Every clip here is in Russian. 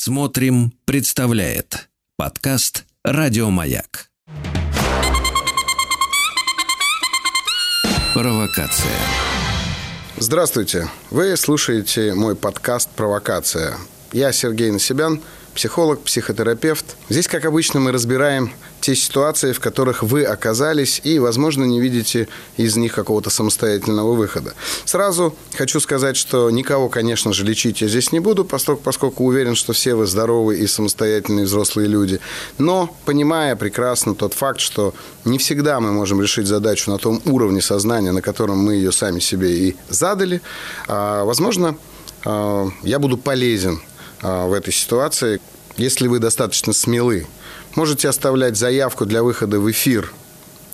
Смотрим, представляет подкаст Радиомаяк. Провокация. Здравствуйте. Вы слушаете мой подкаст «Провокация». Я Сергей Насибян – психолог, психотерапевт. Здесь, как обычно, мы разбираем те ситуации, в которых вы оказались и, возможно, не видите из них какого-то самостоятельного выхода. Сразу хочу сказать, что никого, конечно же, лечить я здесь не буду, поскольку, уверен, что все вы здоровые и самостоятельные взрослые люди. Но, понимая прекрасно тот факт, что не всегда мы можем решить задачу на том уровне сознания, на котором мы ее сами себе и задали, а, возможно, а, я буду полезен в этой ситуации. Если вы достаточно смелы, можете оставлять заявку для выхода в эфир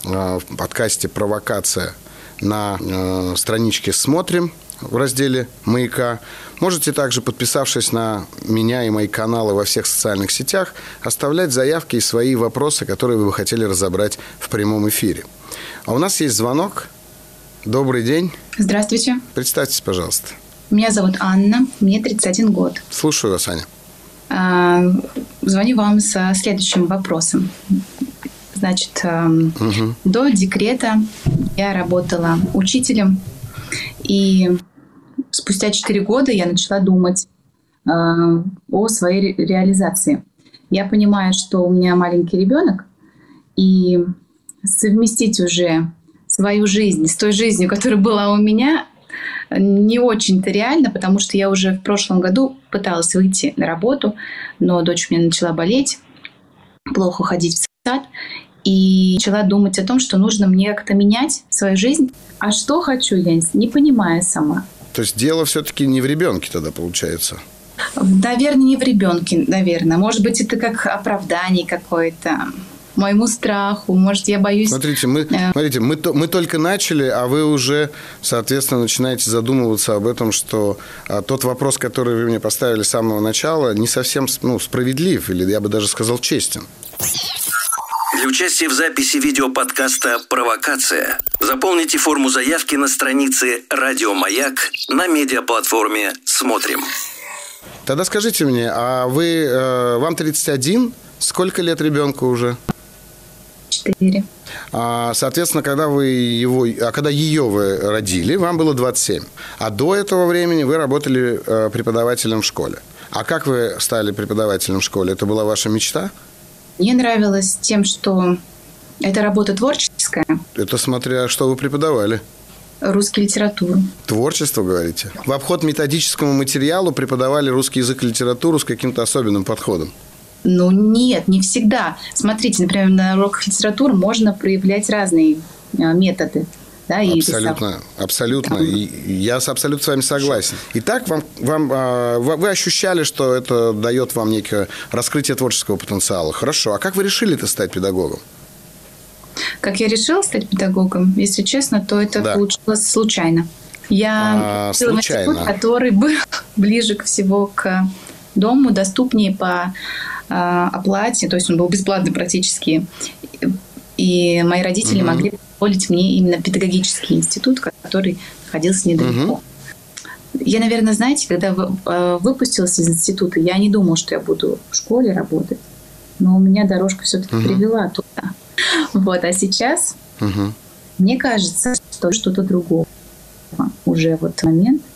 а, в подкасте «Провокация» на а, страничке «Смотрим» в разделе «Маяка». Можете также, подписавшись на меня и мои каналы во всех социальных сетях, оставлять заявки и свои вопросы, которые вы бы хотели разобрать в прямом эфире. А у нас есть звонок. Добрый день. Здравствуйте. Представьтесь, пожалуйста. Меня зовут Анна, мне 31 год. Слушаю вас, Аня. А, звоню вам со следующим вопросом. Значит, угу. до декрета я работала учителем, и спустя 4 года я начала думать а, о своей реализации. Я понимаю, что у меня маленький ребенок, и совместить уже свою жизнь с той жизнью, которая была у меня, не очень-то реально, потому что я уже в прошлом году пыталась выйти на работу, но дочь у меня начала болеть, плохо ходить в сад, и начала думать о том, что нужно мне как-то менять свою жизнь. А что хочу я, не понимаю сама. То есть дело все-таки не в ребенке тогда получается? Наверное, не в ребенке, наверное. Может быть, это как оправдание какое-то моему страху, может, я боюсь... Смотрите, мы, э... смотрите, мы, мы только начали, а вы уже, соответственно, начинаете задумываться об этом, что а, тот вопрос, который вы мне поставили с самого начала, не совсем ну, справедлив, или я бы даже сказал честен. Для участия в записи видеоподкаста «Провокация» заполните форму заявки на странице «Радио Маяк» на медиаплатформе «Смотрим». Тогда скажите мне, а вы, э, вам 31, сколько лет ребенку уже? 4. А, соответственно, когда вы его, а когда ее вы родили, вам было 27. А до этого времени вы работали э, преподавателем в школе. А как вы стали преподавателем в школе? Это была ваша мечта? Мне нравилось тем, что это работа творческая. Это смотря, что вы преподавали русский литературу. Творчество, говорите? В обход методическому материалу преподавали русский язык и литературу с каким-то особенным подходом? Ну, нет, не всегда. Смотрите, например, на уроках литературы можно проявлять разные а, методы. Да, и абсолютно, абсолютно. Там... И я абсолютно с вами согласен. Итак, вам, вам, а, вы ощущали, что это дает вам некое раскрытие творческого потенциала. Хорошо. А как вы решили это стать педагогом? Как я решила стать педагогом, если честно, то это да. получилось случайно. Я а, случайно. институт, который был ближе всего к дому, доступнее по оплате, то есть он был бесплатный практически. И мои родители угу. могли позволить мне именно педагогический институт, который находился недалеко. Угу. Я, наверное, знаете, когда а, выпустилась из института, я не думала, что я буду в школе работать. Но у меня дорожка все-таки угу. привела туда. Вот, а сейчас угу. мне кажется, что что-то другое уже вот момент –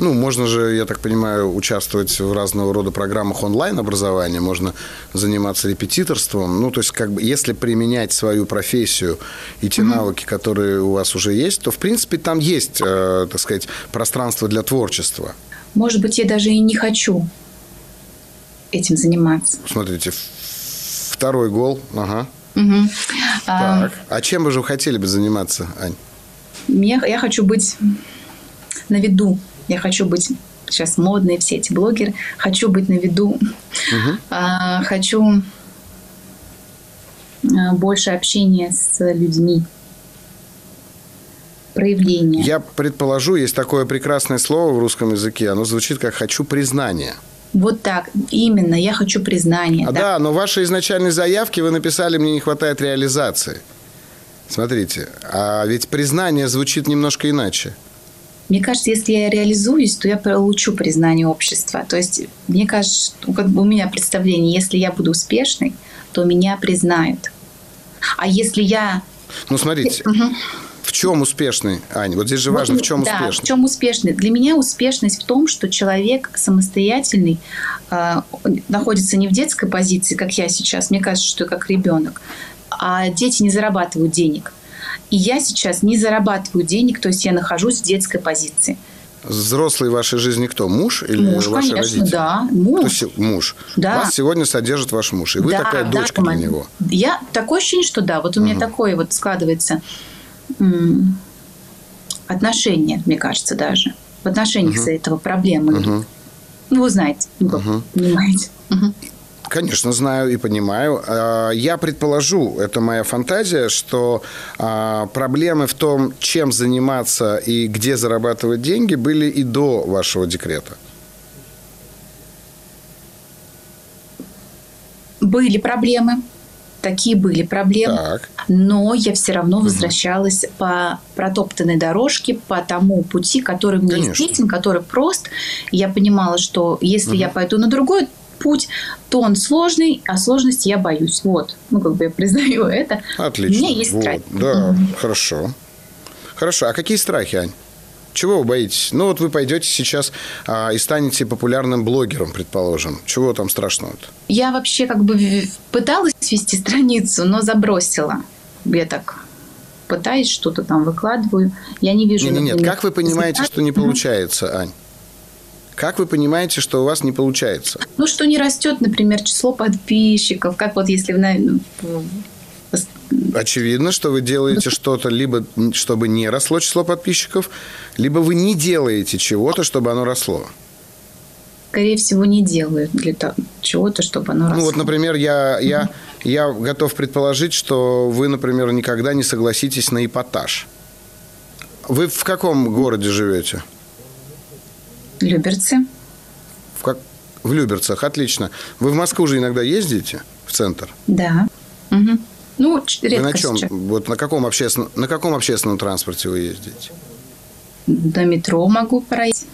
ну, можно же, я так понимаю, участвовать в разного рода программах онлайн-образования, можно заниматься репетиторством. Ну, то есть, как бы, если применять свою профессию и те mm-hmm. навыки, которые у вас уже есть, то, в принципе, там есть, э, так сказать, пространство для творчества. Может быть, я даже и не хочу этим заниматься. Смотрите, второй гол, ага. Угу. Так. А чем вы же хотели бы заниматься, Ань? Я, я хочу быть на виду я хочу быть сейчас модные все эти блогеры, хочу быть на виду, угу. а, хочу а, больше общения с людьми, проявления. Я предположу, есть такое прекрасное слово в русском языке, оно звучит как «хочу признания». Вот так, именно, я хочу признания. А да, да но в вашей изначальной заявке вы написали «мне не хватает реализации». Смотрите, а ведь признание звучит немножко иначе. Мне кажется, если я реализуюсь, то я получу признание общества. То есть, мне кажется, как бы у меня представление, если я буду успешной, то меня признают. А если я... Ну, смотрите, угу. в чем успешный, Аня? Вот здесь же важно, в чем да, успешный. в чем успешный. Для меня успешность в том, что человек самостоятельный, э, находится не в детской позиции, как я сейчас, мне кажется, что как ребенок, а дети не зарабатывают денег. И я сейчас не зарабатываю денег, то есть я нахожусь в детской позиции. Взрослый в вашей жизни кто? Муж или муж, ваши конечно, родители? да, муж. То есть муж. Да. Вас сегодня содержит ваш муж, и вы да, такая да, дочка для него. Я такое ощущение, что да. Вот у меня угу. такое вот складывается отношение, мне кажется, даже. В отношениях угу. из-за этого проблемы. Угу. Ну, вы знаете, угу. понимаете. Угу. Конечно, знаю и понимаю. А, я предположу, это моя фантазия, что а, проблемы в том, чем заниматься и где зарабатывать деньги, были и до вашего декрета. Были проблемы. Такие были проблемы. Так. Но я все равно возвращалась угу. по протоптанной дорожке, по тому пути, который мне Конечно. известен, который прост. Я понимала, что если угу. я пойду на другой путь, то он сложный, а сложности я боюсь. Вот. Ну, как бы я признаю это. Отлично. У меня есть вот. страхи. Да, угу. хорошо. Хорошо. А какие страхи, Ань? Чего вы боитесь? Ну, вот вы пойдете сейчас а, и станете популярным блогером, предположим. Чего там страшного-то? Я вообще как бы пыталась вести страницу, но забросила. Я так пытаюсь, что-то там выкладываю. Я не вижу... Нет, нет, нет. Как вы понимаете, что не получается, Ань? Как вы понимаете, что у вас не получается? Ну, что не растет, например, число подписчиков. Как вот если в Очевидно, что вы делаете что-то либо чтобы не росло число подписчиков, либо вы не делаете чего-то, чтобы оно росло. Скорее всего, не делают для чего-то, чтобы оно росло. Ну вот, например, я, я, я готов предположить, что вы, например, никогда не согласитесь на эпатаж. Вы в каком городе живете? Люберцы. В, как... в Люберцах, отлично. Вы в Москву же иногда ездите, в центр? Да. Угу. Ну, редко Вы на чем? Сейчас. Вот на каком, общественном, на каком общественном транспорте вы ездите? До метро могу пройти.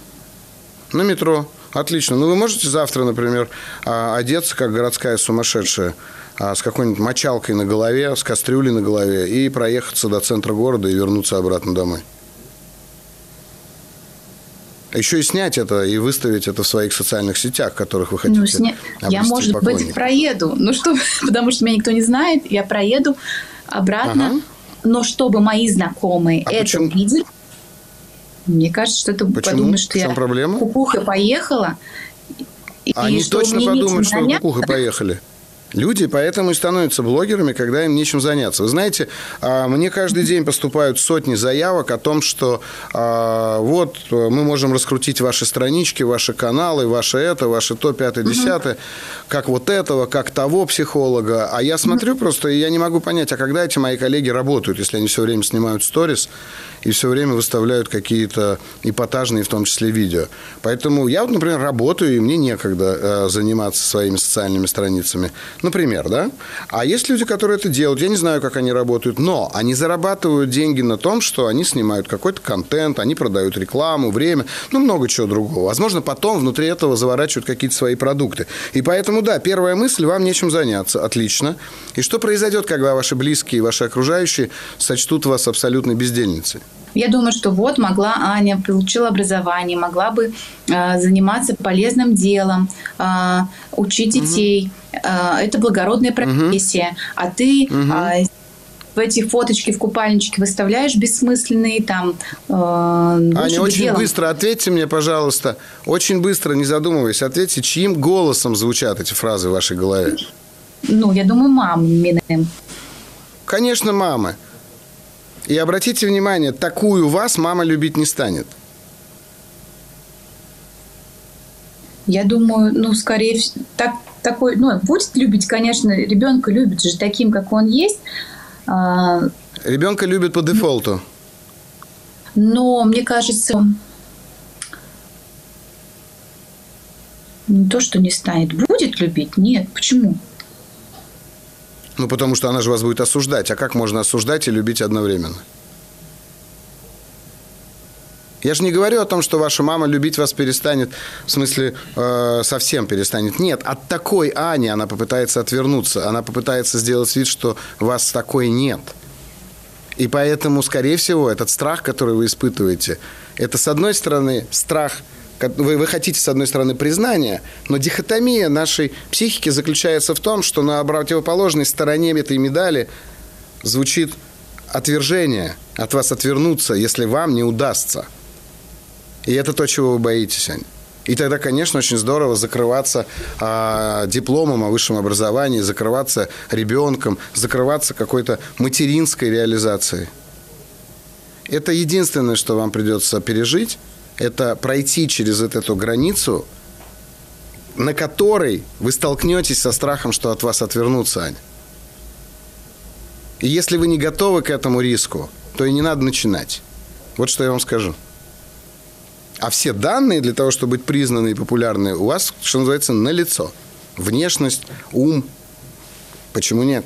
На метро. Отлично. Ну, вы можете завтра, например, а, одеться, как городская сумасшедшая, а, с какой-нибудь мочалкой на голове, с кастрюлей на голове и проехаться до центра города и вернуться обратно домой? А еще и снять это и выставить это в своих социальных сетях, которых вы хотите. Ну, сня... Я, может быть, проеду. Ну что, потому что меня никто не знает, я проеду обратно. Ага. Но чтобы мои знакомые а это почему? видели, мне кажется, что это Почему? подумают, что я проблема? кукухой поехала. И, Они и точно подумают, что вы кукухой поехали. Люди поэтому и становятся блогерами, когда им нечем заняться. Вы знаете, а, мне каждый день поступают сотни заявок о том, что а, вот мы можем раскрутить ваши странички, ваши каналы, ваше это, ваше то, пятое, десятое, как вот этого, как того психолога. А я смотрю просто, и я не могу понять, а когда эти мои коллеги работают, если они все время снимают сторис и все время выставляют какие-то эпатажные, в том числе, видео. Поэтому я вот, например, работаю, и мне некогда э, заниматься своими социальными страницами. Например, да? А есть люди, которые это делают. Я не знаю, как они работают, но они зарабатывают деньги на том, что они снимают какой-то контент, они продают рекламу, время, ну, много чего другого. Возможно, потом внутри этого заворачивают какие-то свои продукты. И поэтому, да, первая мысль, вам нечем заняться. Отлично. И что произойдет, когда ваши близкие, ваши окружающие сочтут вас абсолютной бездельницей? Я думаю, что вот могла Аня, получила образование, могла бы э, заниматься полезным делом, э, учить детей. Угу. Э, это благородная профессия. Угу. А ты угу. э, в эти фоточки в купальничке выставляешь бессмысленные там. Э, Аня, очень делом. быстро ответьте мне, пожалуйста, очень быстро, не задумываясь, ответьте, чьим голосом звучат эти фразы в вашей голове? Ну, я думаю, маминым. Конечно, мамы. И обратите внимание, такую вас мама любить не станет. Я думаю, ну, скорее всего, так, такой, ну, будет любить, конечно, ребенка любит же таким, как он есть. А, ребенка любит по дефолту. Но, мне кажется, не то, что не станет. Будет любить? Нет. Почему? Ну, потому что она же вас будет осуждать. А как можно осуждать и любить одновременно? Я же не говорю о том, что ваша мама любить вас перестанет, в смысле, э, совсем перестанет. Нет, от такой Ани она попытается отвернуться. Она попытается сделать вид, что вас такой нет. И поэтому, скорее всего, этот страх, который вы испытываете, это, с одной стороны, страх – вы, вы хотите, с одной стороны, признания, но дихотомия нашей психики заключается в том, что на противоположной стороне этой медали звучит отвержение, от вас отвернуться, если вам не удастся. И это то, чего вы боитесь, Ань. И тогда, конечно, очень здорово закрываться а, дипломом о высшем образовании, закрываться ребенком, закрываться какой-то материнской реализацией. Это единственное, что вам придется пережить, это пройти через вот эту границу, на которой вы столкнетесь со страхом, что от вас отвернутся, Аня. И если вы не готовы к этому риску, то и не надо начинать. Вот что я вам скажу. А все данные для того, чтобы быть признаны и популярны, у вас, что называется, на лицо. Внешность, ум. Почему нет?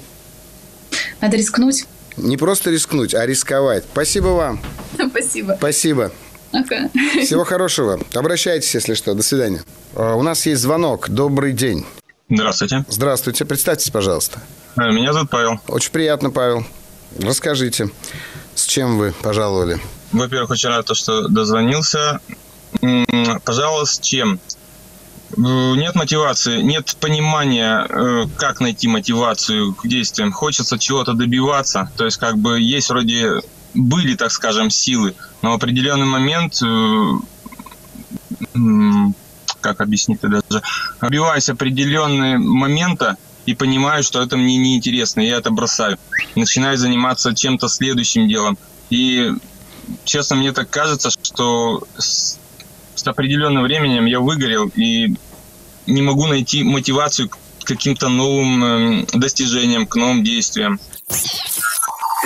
Надо рискнуть. Не просто рискнуть, а рисковать. Спасибо вам. Спасибо. Спасибо. Okay. Всего хорошего. Обращайтесь, если что. До свидания. А, у нас есть звонок. Добрый день. Здравствуйте. Здравствуйте. Представьтесь, пожалуйста. Э, меня зовут Павел. Очень приятно, Павел. Расскажите, с чем вы пожаловали? Во-первых, очень рад, что дозвонился. Пожалуй, с чем? Э, нет мотивации, нет понимания, э, как найти мотивацию к действиям. Хочется чего-то добиваться. То есть, как бы есть вроде были, так скажем, силы, но в определенный момент, э, как объяснить это даже, добиваюсь определенные момента и понимаю, что это мне неинтересно, я это бросаю. Начинаю заниматься чем-то следующим делом. И, честно, мне так кажется, что с, с определенным временем я выгорел и не могу найти мотивацию к каким-то новым эм, достижениям, к новым действиям.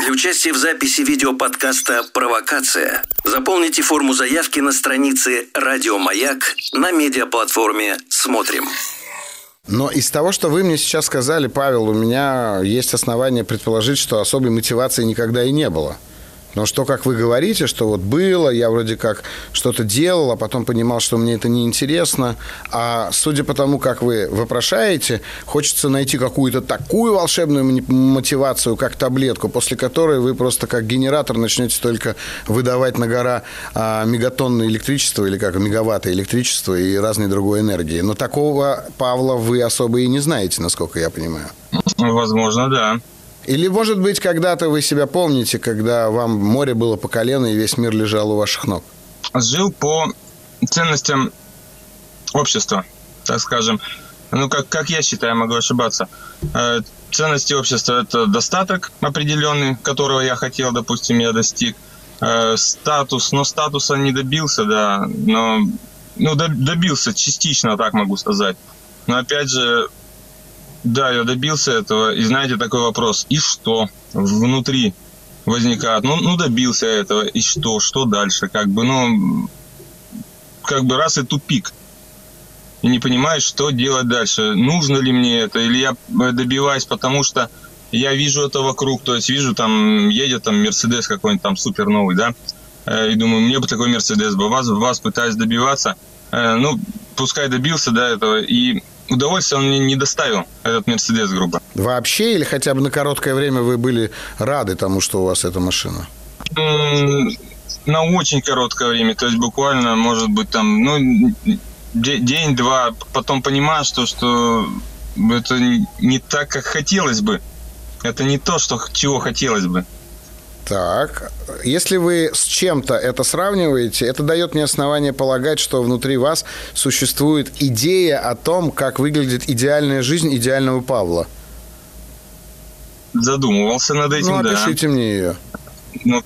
Для участия в записи видеоподкаста «Провокация» заполните форму заявки на странице «Радио Маяк» на медиаплатформе «Смотрим». Но из того, что вы мне сейчас сказали, Павел, у меня есть основания предположить, что особой мотивации никогда и не было. Но что, как вы говорите, что вот было, я вроде как что-то делал, а потом понимал, что мне это неинтересно. А судя по тому, как вы вопрошаете, хочется найти какую-то такую волшебную мотивацию, как таблетку, после которой вы просто как генератор начнете только выдавать на гора а, мегатонны электричества или как мегаватты электричества и разной другой энергии. Но такого, Павла, вы особо и не знаете, насколько я понимаю. Возможно, да. Или, может быть, когда-то вы себя помните, когда вам море было по колено и весь мир лежал у ваших ног? Жил по ценностям общества, так скажем. Ну, как, как я считаю, могу ошибаться. Э, ценности общества – это достаток определенный, которого я хотел, допустим, я достиг. Э, статус, но статуса не добился, да, но ну, добился частично, так могу сказать. Но опять же, да, я добился этого. И знаете, такой вопрос. И что внутри возникает? Ну, ну добился этого. И что? Что дальше? Как бы, ну, как бы раз и тупик. И не понимаешь, что делать дальше. Нужно ли мне это? Или я добиваюсь, потому что я вижу это вокруг. То есть вижу, там едет там Мерседес какой-нибудь там супер новый, да? Э, и думаю, мне бы такой Мерседес бы. Вас, вас пытаюсь добиваться. Э, ну, пускай добился до этого. И удовольствия он мне не доставил, этот Мерседес, грубо. Вообще или хотя бы на короткое время вы были рады тому, что у вас эта машина? На очень короткое время, то есть буквально, может быть, там, ну, день-два, потом понимаешь, что, что это не так, как хотелось бы. Это не то, что, чего хотелось бы. Так, если вы с чем-то это сравниваете, это дает мне основание полагать, что внутри вас существует идея о том, как выглядит идеальная жизнь идеального Павла. Задумывался над этим, ну, да. опишите мне ее. Ну,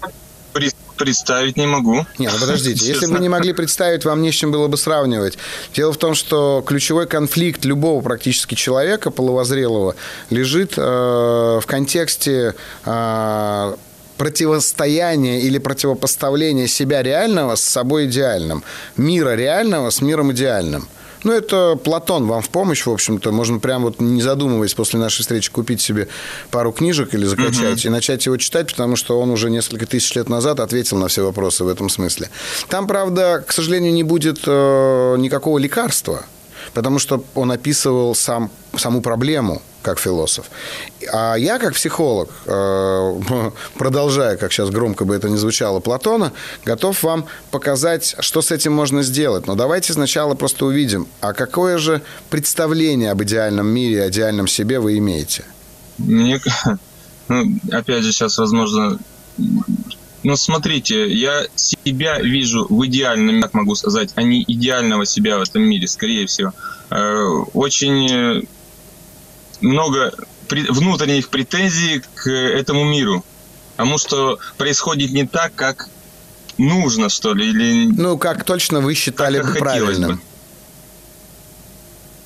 представить не могу. Нет, ну подождите, если бы не могли представить, вам не с чем было бы сравнивать. Дело в том, что ключевой конфликт любого практически человека половозрелого лежит э, в контексте э, противостояние или противопоставление себя реального с собой идеальным, мира реального с миром идеальным. Ну, это Платон вам в помощь, в общем-то. Можно прям вот не задумываясь после нашей встречи купить себе пару книжек или закачать угу. и начать его читать, потому что он уже несколько тысяч лет назад ответил на все вопросы в этом смысле. Там, правда, к сожалению, не будет э, никакого лекарства, потому что он описывал сам, саму проблему как философ. А я, как психолог, э, продолжая, как сейчас громко бы это ни звучало, Платона, готов вам показать, что с этим можно сделать. Но давайте сначала просто увидим, а какое же представление об идеальном мире, о идеальном себе вы имеете? Мне, ну, опять же, сейчас, возможно, ну, смотрите, я себя вижу в идеальном, как могу сказать, а не идеального себя в этом мире, скорее всего. Э, очень много внутренних претензий к этому миру. Потому что происходит не так, как нужно, что ли, или... Ну, как точно вы считали бы правильным. Бы.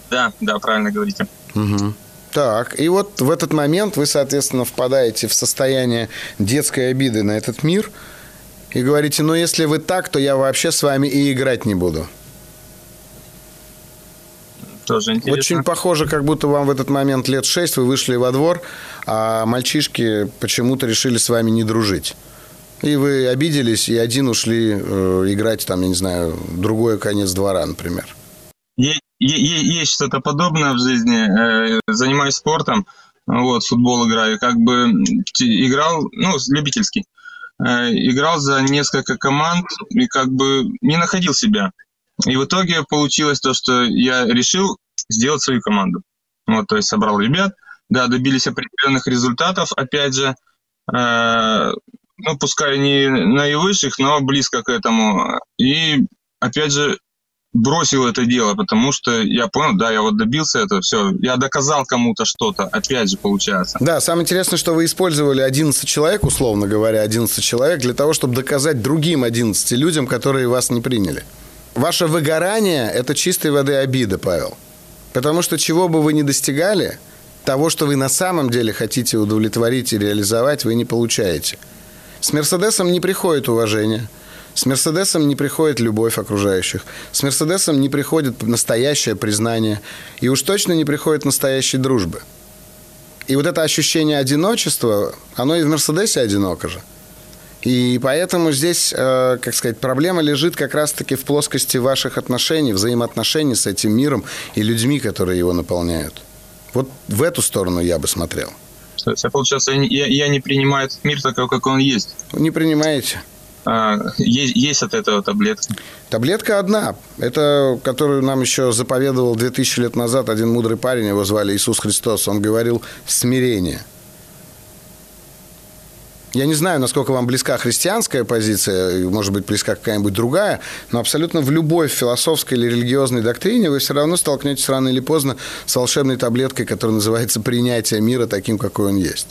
Да, да, правильно говорите. Угу. Так, и вот в этот момент вы, соответственно, впадаете в состояние детской обиды на этот мир и говорите, ну, если вы так, то я вообще с вами и играть не буду тоже интересно. Очень похоже, как будто вам в этот момент лет шесть, вы вышли во двор, а мальчишки почему-то решили с вами не дружить. И вы обиделись, и один ушли э, играть, там, я не знаю, другой конец двора, например. Есть что-то подобное в жизни. Э, занимаюсь спортом, вот, футбол играю. Как бы играл, ну, любительский. Э, играл за несколько команд и как бы не находил себя. И в итоге получилось то, что я решил сделать свою команду. Вот, то есть собрал ребят, да, добились определенных результатов, опять же, э, ну, пускай не наивысших, но близко к этому. И, опять же, бросил это дело, потому что я понял, да, я вот добился этого, все, я доказал кому-то что-то, опять же, получается. Да, самое интересное, что вы использовали 11 человек, условно говоря, 11 человек, для того, чтобы доказать другим 11 людям, которые вас не приняли. Ваше выгорание – это чистой воды обида, Павел. Потому что чего бы вы ни достигали, того, что вы на самом деле хотите удовлетворить и реализовать, вы не получаете. С Мерседесом не приходит уважение. С Мерседесом не приходит любовь окружающих. С Мерседесом не приходит настоящее признание. И уж точно не приходит настоящей дружбы. И вот это ощущение одиночества, оно и в Мерседесе одиноко же. И поэтому здесь, э, как сказать, проблема лежит как раз-таки в плоскости ваших отношений, взаимоотношений с этим миром и людьми, которые его наполняют. Вот в эту сторону я бы смотрел. Получается, я, я не принимаю этот мир такой, как он есть? Не принимаете. А, есть, есть от этого таблетка? Таблетка одна. Это, которую нам еще заповедовал 2000 лет назад один мудрый парень, его звали Иисус Христос. Он говорил «смирение». Я не знаю, насколько вам близка христианская позиция, может быть, близка какая-нибудь другая, но абсолютно в любой философской или религиозной доктрине вы все равно столкнетесь рано или поздно с волшебной таблеткой, которая называется принятие мира таким, какой он есть.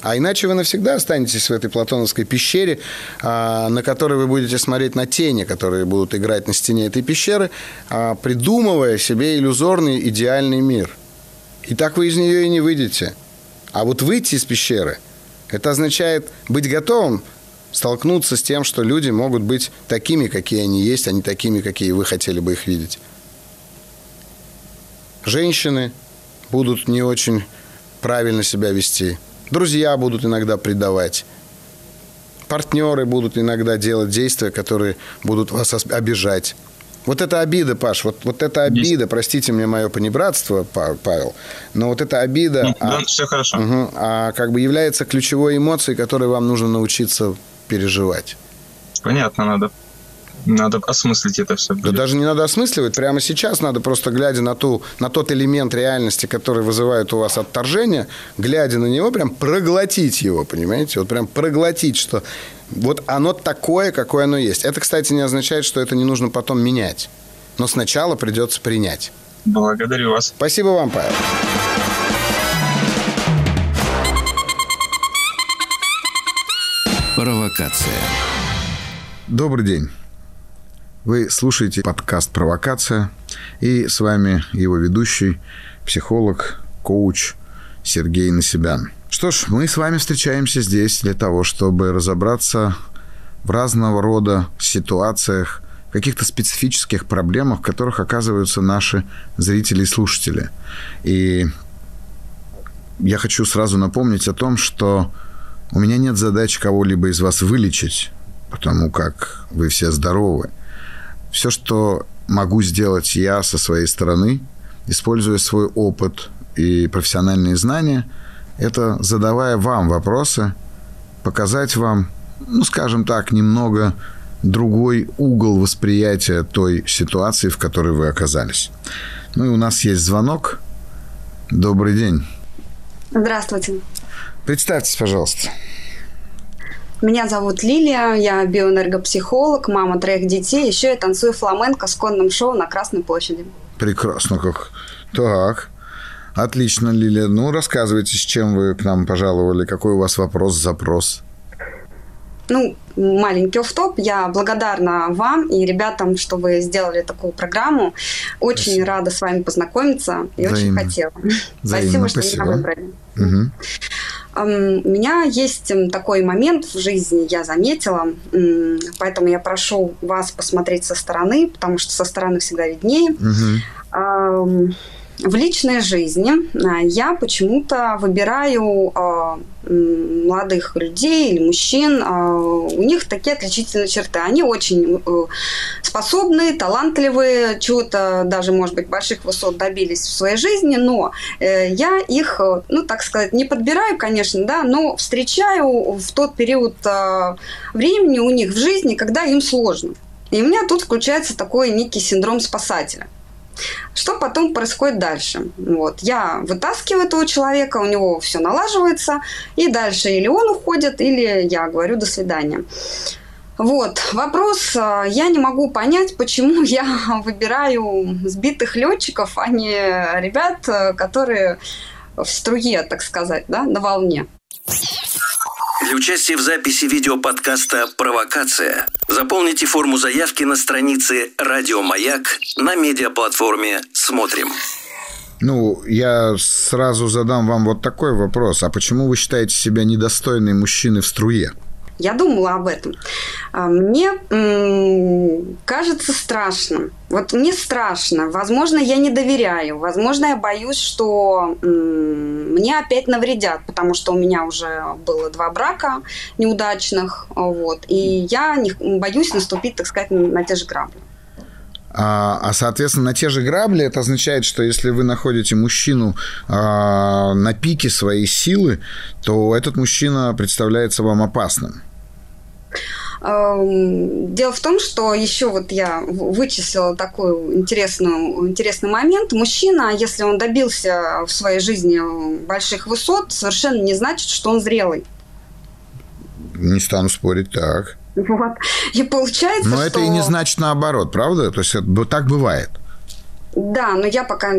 А иначе вы навсегда останетесь в этой платоновской пещере, а, на которой вы будете смотреть на тени, которые будут играть на стене этой пещеры, а, придумывая себе иллюзорный идеальный мир. И так вы из нее и не выйдете. А вот выйти из пещеры – это означает быть готовым столкнуться с тем, что люди могут быть такими, какие они есть, а не такими, какие вы хотели бы их видеть. Женщины будут не очень правильно себя вести. Друзья будут иногда предавать. Партнеры будут иногда делать действия, которые будут вас обижать. Вот эта обида, Паш, вот, вот эта обида, Есть. простите мне мое понебратство, Павел, но вот эта обида... Ну, а, все хорошо. Угу, а как бы является ключевой эмоцией, которой вам нужно научиться переживать. Понятно, надо надо осмыслить это все. Да даже не надо осмысливать. Прямо сейчас надо просто, глядя на, ту, на тот элемент реальности, который вызывает у вас отторжение, глядя на него, прям проглотить его, понимаете? Вот прям проглотить, что вот оно такое, какое оно есть. Это, кстати, не означает, что это не нужно потом менять. Но сначала придется принять. Благодарю вас. Спасибо вам, Павел. Провокация. Добрый день. Вы слушаете подкаст «Провокация», и с вами его ведущий, психолог, коуч Сергей Насибян. Что ж, мы с вами встречаемся здесь для того, чтобы разобраться в разного рода ситуациях каких-то специфических проблемах, в которых оказываются наши зрители и слушатели. И я хочу сразу напомнить о том, что у меня нет задачи кого-либо из вас вылечить, потому как вы все здоровы. Все, что могу сделать я со своей стороны, используя свой опыт и профессиональные знания, это задавая вам вопросы, показать вам, ну, скажем так, немного другой угол восприятия той ситуации, в которой вы оказались. Ну и у нас есть звонок. Добрый день. Здравствуйте. Представьтесь, пожалуйста. Меня зовут Лилия, я биоэнергопсихолог, мама троих детей. Еще я танцую фламенко с конным шоу на Красной площади. Прекрасно как. Так, отлично, Лилия. Ну, рассказывайте, с чем вы к нам пожаловали, какой у вас вопрос, запрос. Ну, маленький оф-топ. Я благодарна вам и ребятам, что вы сделали такую программу. Очень спасибо. рада с вами познакомиться и Взаимно. очень хотела. Взаимно, спасибо, что спасибо. меня выбрали. Угу. У меня есть такой момент в жизни, я заметила, поэтому я прошу вас посмотреть со стороны, потому что со стороны всегда виднее. Угу в личной жизни а, я почему-то выбираю а, молодых людей или мужчин, а, у них такие отличительные черты. Они очень э, способные, талантливые, чего-то даже, может быть, больших высот добились в своей жизни, но э, я их, ну, так сказать, не подбираю, конечно, да, но встречаю в тот период времени у них в жизни, когда им сложно. И у меня тут включается такой некий синдром спасателя – что потом происходит дальше? Вот. Я вытаскиваю этого человека, у него все налаживается, и дальше или он уходит, или я говорю «до свидания». Вот, вопрос, а, я не могу понять, почему я выбираю сбитых летчиков, а не ребят, которые в струе, так сказать, да, на волне. Для участия в записи видеоподкаста «Провокация» заполните форму заявки на странице «Радио Маяк» на медиаплатформе «Смотрим». Ну, я сразу задам вам вот такой вопрос. А почему вы считаете себя недостойной мужчины в струе? Я думала об этом. А, мне кажется страшным. Вот мне страшно. Возможно, я не доверяю. Возможно, я боюсь, что мне опять навредят, потому что у меня уже было два брака неудачных. Вот, и я не, боюсь наступить, так сказать, на те же грабли. А, а, соответственно, на те же грабли это означает, что если вы находите мужчину а, на пике своей силы, то этот мужчина представляется вам опасным. Эм, дело в том, что еще вот я вычислила такой интересный, интересный момент. Мужчина, если он добился в своей жизни больших высот, совершенно не значит, что он зрелый. Не стану спорить, так. Вот. И получается, Но что... это и не значит наоборот, правда? То есть так бывает. Да, но я пока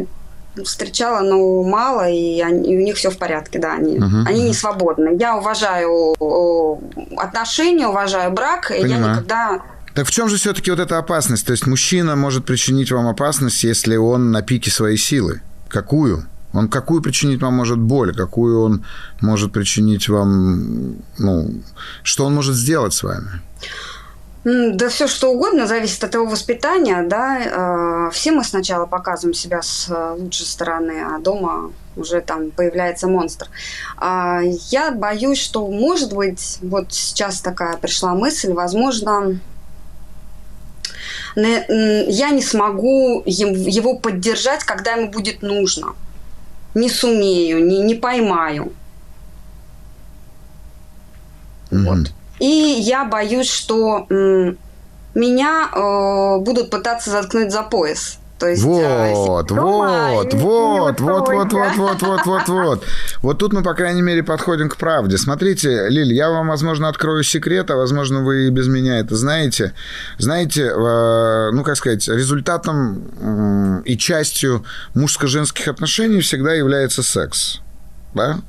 встречала, но мало, и, они, и у них все в порядке, да, они, uh-huh, они не свободны. Я уважаю отношения, уважаю брак, Понимаю. и я никогда... Так в чем же все-таки вот эта опасность? То есть мужчина может причинить вам опасность, если он на пике своей силы. Какую? Он какую причинить вам может боль, какую он может причинить вам, ну, что он может сделать с вами? Да все что угодно зависит от его воспитания, да. Э, все мы сначала показываем себя с э, лучшей стороны, а дома уже там появляется монстр. А, я боюсь, что, может быть, вот сейчас такая пришла мысль, возможно, я не смогу его поддержать, когда ему будет нужно. Не сумею, не, не поймаю. Mm-hmm. Вот. И я боюсь, что меня э, будут пытаться заткнуть за пояс. То есть, вот, вот, вот, вот, вот, вот, вот, вот, вот, вот, вот. Вот тут мы, по крайней мере, подходим к правде. Смотрите, Лиль, я вам, возможно, открою секрет, а, возможно, вы и без меня это знаете. Знаете, э, ну, как сказать, результатом и частью мужско-женских отношений всегда является секс. Да?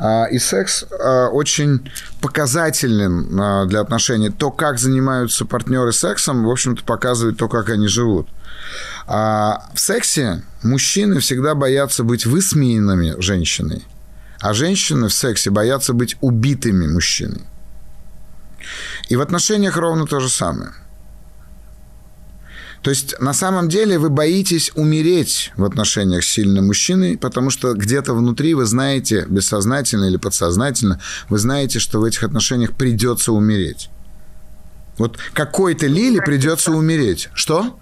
А, и секс а, очень показателен а, для отношений. То, как занимаются партнеры сексом, в общем-то, показывает то, как они живут. В сексе мужчины всегда боятся быть высмеянными женщиной, а женщины в сексе боятся быть убитыми мужчиной. И в отношениях ровно то же самое. То есть, на самом деле, вы боитесь умереть в отношениях с сильным мужчиной, потому что где-то внутри вы знаете, бессознательно или подсознательно, вы знаете, что в этих отношениях придется умереть. Вот какой-то Лили придется умереть. Что?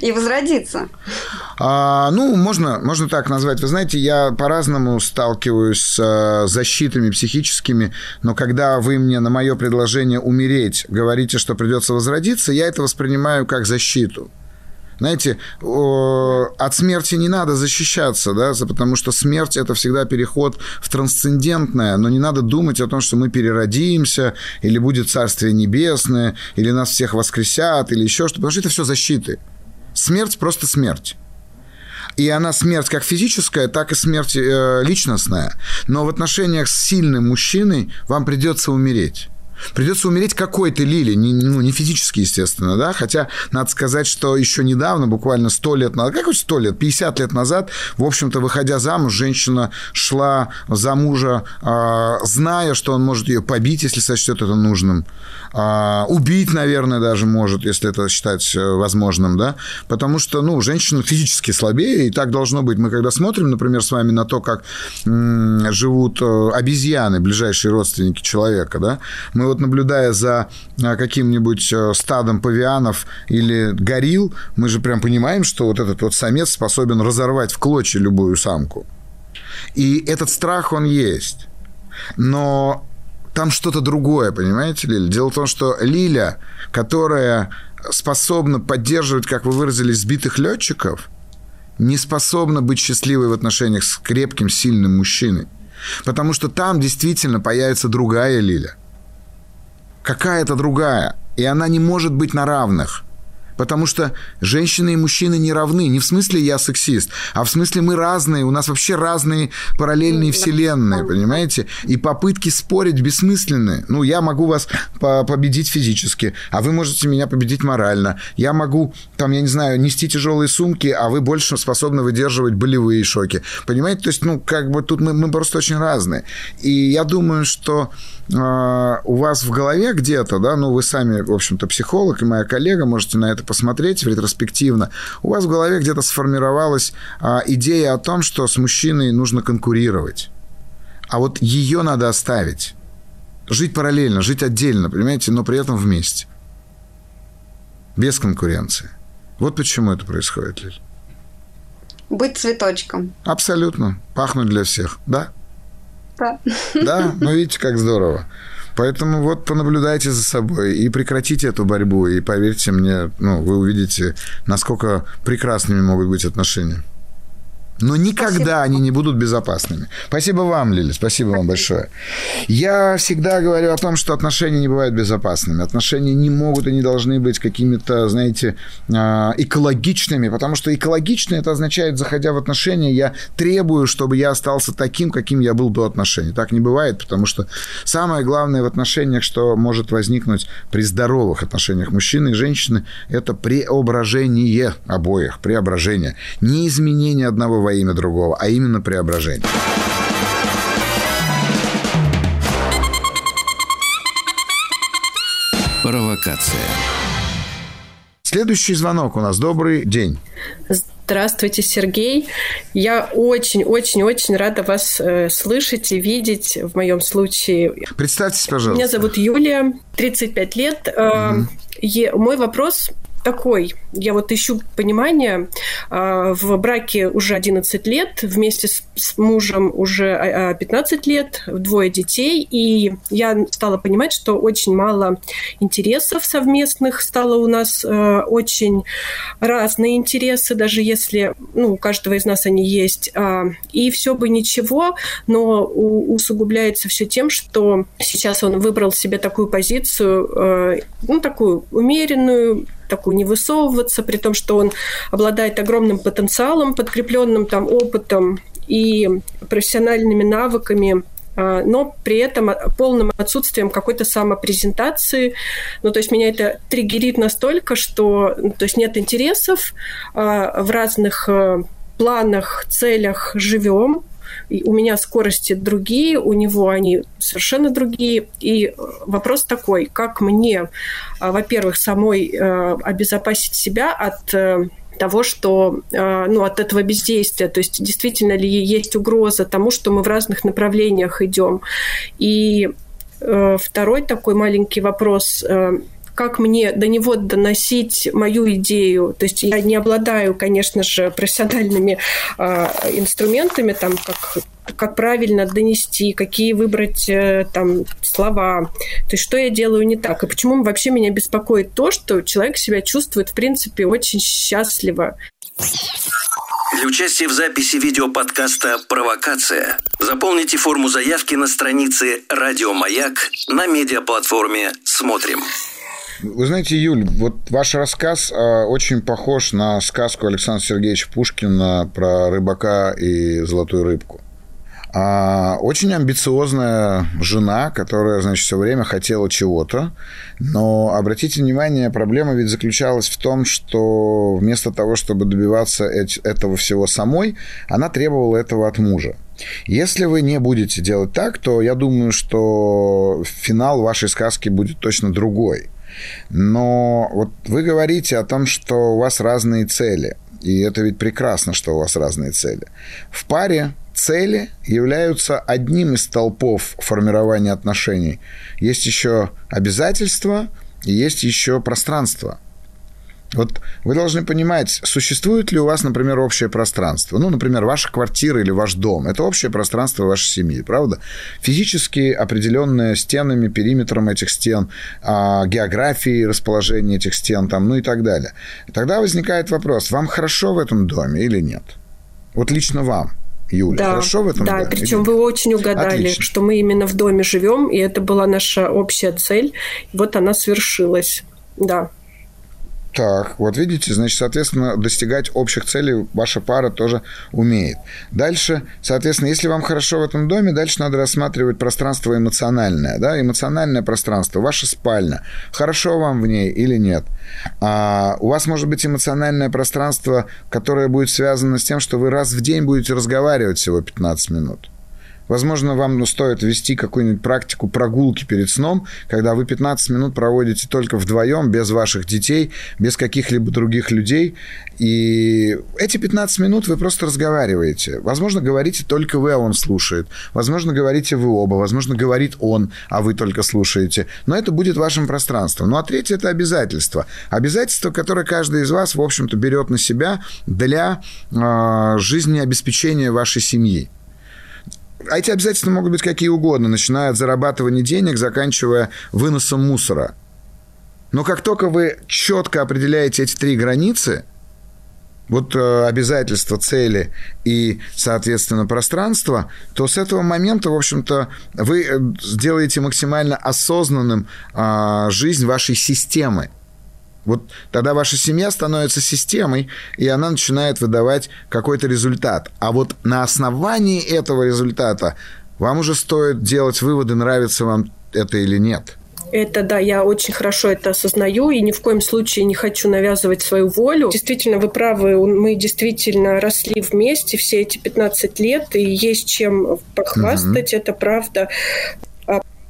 И возродиться. А, ну, можно, можно так назвать. Вы знаете, я по-разному сталкиваюсь с э, защитами психическими, но когда вы мне на мое предложение умереть говорите, что придется возродиться, я это воспринимаю как защиту. Знаете, от смерти не надо защищаться, да, потому что смерть – это всегда переход в трансцендентное, но не надо думать о том, что мы переродимся, или будет Царствие Небесное, или нас всех воскресят, или еще что-то, потому что это все защиты. Смерть просто смерть. И она смерть как физическая, так и смерть э, личностная. Но в отношениях с сильным мужчиной вам придется умереть. Придется умереть какой-то Лили, не, ну, не физически, естественно, да, хотя надо сказать, что еще недавно, буквально 100 лет назад, как 100 лет, 50 лет назад, в общем-то, выходя замуж, женщина шла за мужа, э, зная, что он может ее побить, если сочтет это нужным, э, убить, наверное, даже может, если это считать э, возможным, да, потому что, ну, женщина физически слабее, и так должно быть. Мы когда смотрим, например, с вами на то, как м- живут э, обезьяны, ближайшие родственники человека, да, мы вот наблюдая за а, каким-нибудь э, стадом павианов или горил, мы же прям понимаем, что вот этот вот самец способен разорвать в клочья любую самку. И этот страх, он есть. Но там что-то другое, понимаете, Лиля? Дело в том, что Лиля, которая способна поддерживать, как вы выразились, сбитых летчиков, не способна быть счастливой в отношениях с крепким, сильным мужчиной. Потому что там действительно появится другая Лиля – какая-то другая, и она не может быть на равных. Потому что женщины и мужчины не равны. Не в смысле я сексист, а в смысле мы разные. У нас вообще разные параллельные вселенные, понимаете? И попытки спорить бессмысленны. Ну, я могу вас победить физически, а вы можете меня победить морально. Я могу, там, я не знаю, нести тяжелые сумки, а вы больше способны выдерживать болевые шоки. Понимаете? То есть, ну, как бы тут мы, мы просто очень разные. И я думаю, что э, у вас в голове где-то, да, ну, вы сами, в общем-то, психолог и моя коллега, можете на это посмотреть ретроспективно, у вас в голове где-то сформировалась а, идея о том, что с мужчиной нужно конкурировать. А вот ее надо оставить. Жить параллельно, жить отдельно, понимаете, но при этом вместе. Без конкуренции. Вот почему это происходит, Лиль. Быть цветочком. Абсолютно. Пахнуть для всех, да? Да. Да? Ну, видите, как здорово. Поэтому вот понаблюдайте за собой и прекратите эту борьбу. И поверьте мне, ну, вы увидите, насколько прекрасными могут быть отношения. Но никогда спасибо. они не будут безопасными. Спасибо вам, Лили, спасибо, вам большое. Я всегда говорю о том, что отношения не бывают безопасными. Отношения не могут и не должны быть какими-то, знаете, а, экологичными, потому что экологичные это означает, заходя в отношения, я требую, чтобы я остался таким, каким я был до отношений. Так не бывает, потому что самое главное в отношениях, что может возникнуть при здоровых отношениях мужчины и женщины, это преображение обоих, преображение. Не изменение одного во имя другого, а именно преображение. Провокация. Следующий звонок у нас. Добрый день. Здравствуйте, Сергей. Я очень-очень-очень рада вас э, слышать и видеть в моем случае. Представьтесь, пожалуйста. Меня зовут Юлия, 35 лет. Э, угу. Мой вопрос такой. Я вот ищу понимание. А, в браке уже 11 лет, вместе с мужем уже 15 а, а, лет, двое детей. И я стала понимать, что очень мало интересов совместных стало у нас, очень разные интересы, даже если ну, у каждого из нас они есть. И все бы ничего, но усугубляется все тем, что сейчас он выбрал себе такую позицию, ну, такую умеренную, такую не высовываться, при том, что он обладает огромным потенциалом, подкрепленным там опытом и профессиональными навыками а, но при этом полным отсутствием какой-то самопрезентации. Ну, то есть меня это триггерит настолько, что ну, то есть нет интересов, а, в разных планах, целях живем, у меня скорости другие, у него они совершенно другие. И вопрос такой, как мне, во-первых, самой обезопасить себя от того, что, ну, от этого бездействия, то есть действительно ли есть угроза тому, что мы в разных направлениях идем. И второй такой маленький вопрос как мне до него доносить мою идею. То есть я не обладаю, конечно же, профессиональными э, инструментами, там, как как правильно донести, какие выбрать э, там слова, то есть что я делаю не так, и почему вообще меня беспокоит то, что человек себя чувствует, в принципе, очень счастливо. Для участия в записи видеоподкаста «Провокация» заполните форму заявки на странице «Радио Маяк» на медиаплатформе «Смотрим». Вы знаете, Юль, вот ваш рассказ э, очень похож на сказку Александра Сергеевича Пушкина про рыбака и золотую рыбку. А, очень амбициозная жена, которая, значит, все время хотела чего-то. Но обратите внимание, проблема ведь заключалась в том, что вместо того, чтобы добиваться этого всего самой, она требовала этого от мужа. Если вы не будете делать так, то я думаю, что финал вашей сказки будет точно другой. Но вот вы говорите о том, что у вас разные цели. И это ведь прекрасно, что у вас разные цели. В паре цели являются одним из толпов формирования отношений. Есть еще обязательства и есть еще пространство – вот вы должны понимать, существует ли у вас, например, общее пространство. Ну, например, ваша квартира или ваш дом. Это общее пространство вашей семьи, правда? Физически определенное стенами, периметром этих стен, а, географией расположения этих стен, там, ну и так далее. И тогда возникает вопрос, вам хорошо в этом доме или нет? Вот лично вам. Юля, да, хорошо в этом да, доме? причем вы очень угадали, Отлично. что мы именно в доме живем, и это была наша общая цель. И вот она свершилась. Да. Так, вот видите, значит, соответственно, достигать общих целей ваша пара тоже умеет. Дальше, соответственно, если вам хорошо в этом доме, дальше надо рассматривать пространство эмоциональное, да, эмоциональное пространство, ваша спальня. Хорошо вам в ней или нет? А, у вас может быть эмоциональное пространство, которое будет связано с тем, что вы раз в день будете разговаривать всего 15 минут. Возможно, вам ну, стоит ввести какую-нибудь практику прогулки перед сном, когда вы 15 минут проводите только вдвоем, без ваших детей, без каких-либо других людей. И эти 15 минут вы просто разговариваете. Возможно, говорите только вы, а он слушает. Возможно, говорите вы оба. Возможно, говорит он, а вы только слушаете. Но это будет вашим пространством. Ну, а третье – это обязательство. Обязательство, которое каждый из вас, в общем-то, берет на себя для э, жизнеобеспечения вашей семьи. А эти обязательства могут быть какие угодно, начиная от зарабатывания денег, заканчивая выносом мусора. Но как только вы четко определяете эти три границы, вот э, обязательства, цели и, соответственно, пространство, то с этого момента, в общем-то, вы э, сделаете максимально осознанным э, жизнь вашей системы. Вот тогда ваша семья становится системой, и она начинает выдавать какой-то результат. А вот на основании этого результата вам уже стоит делать выводы, нравится вам это или нет. Это да, я очень хорошо это осознаю и ни в коем случае не хочу навязывать свою волю. Действительно, вы правы, мы действительно росли вместе все эти 15 лет, и есть чем похвастать, угу. это правда.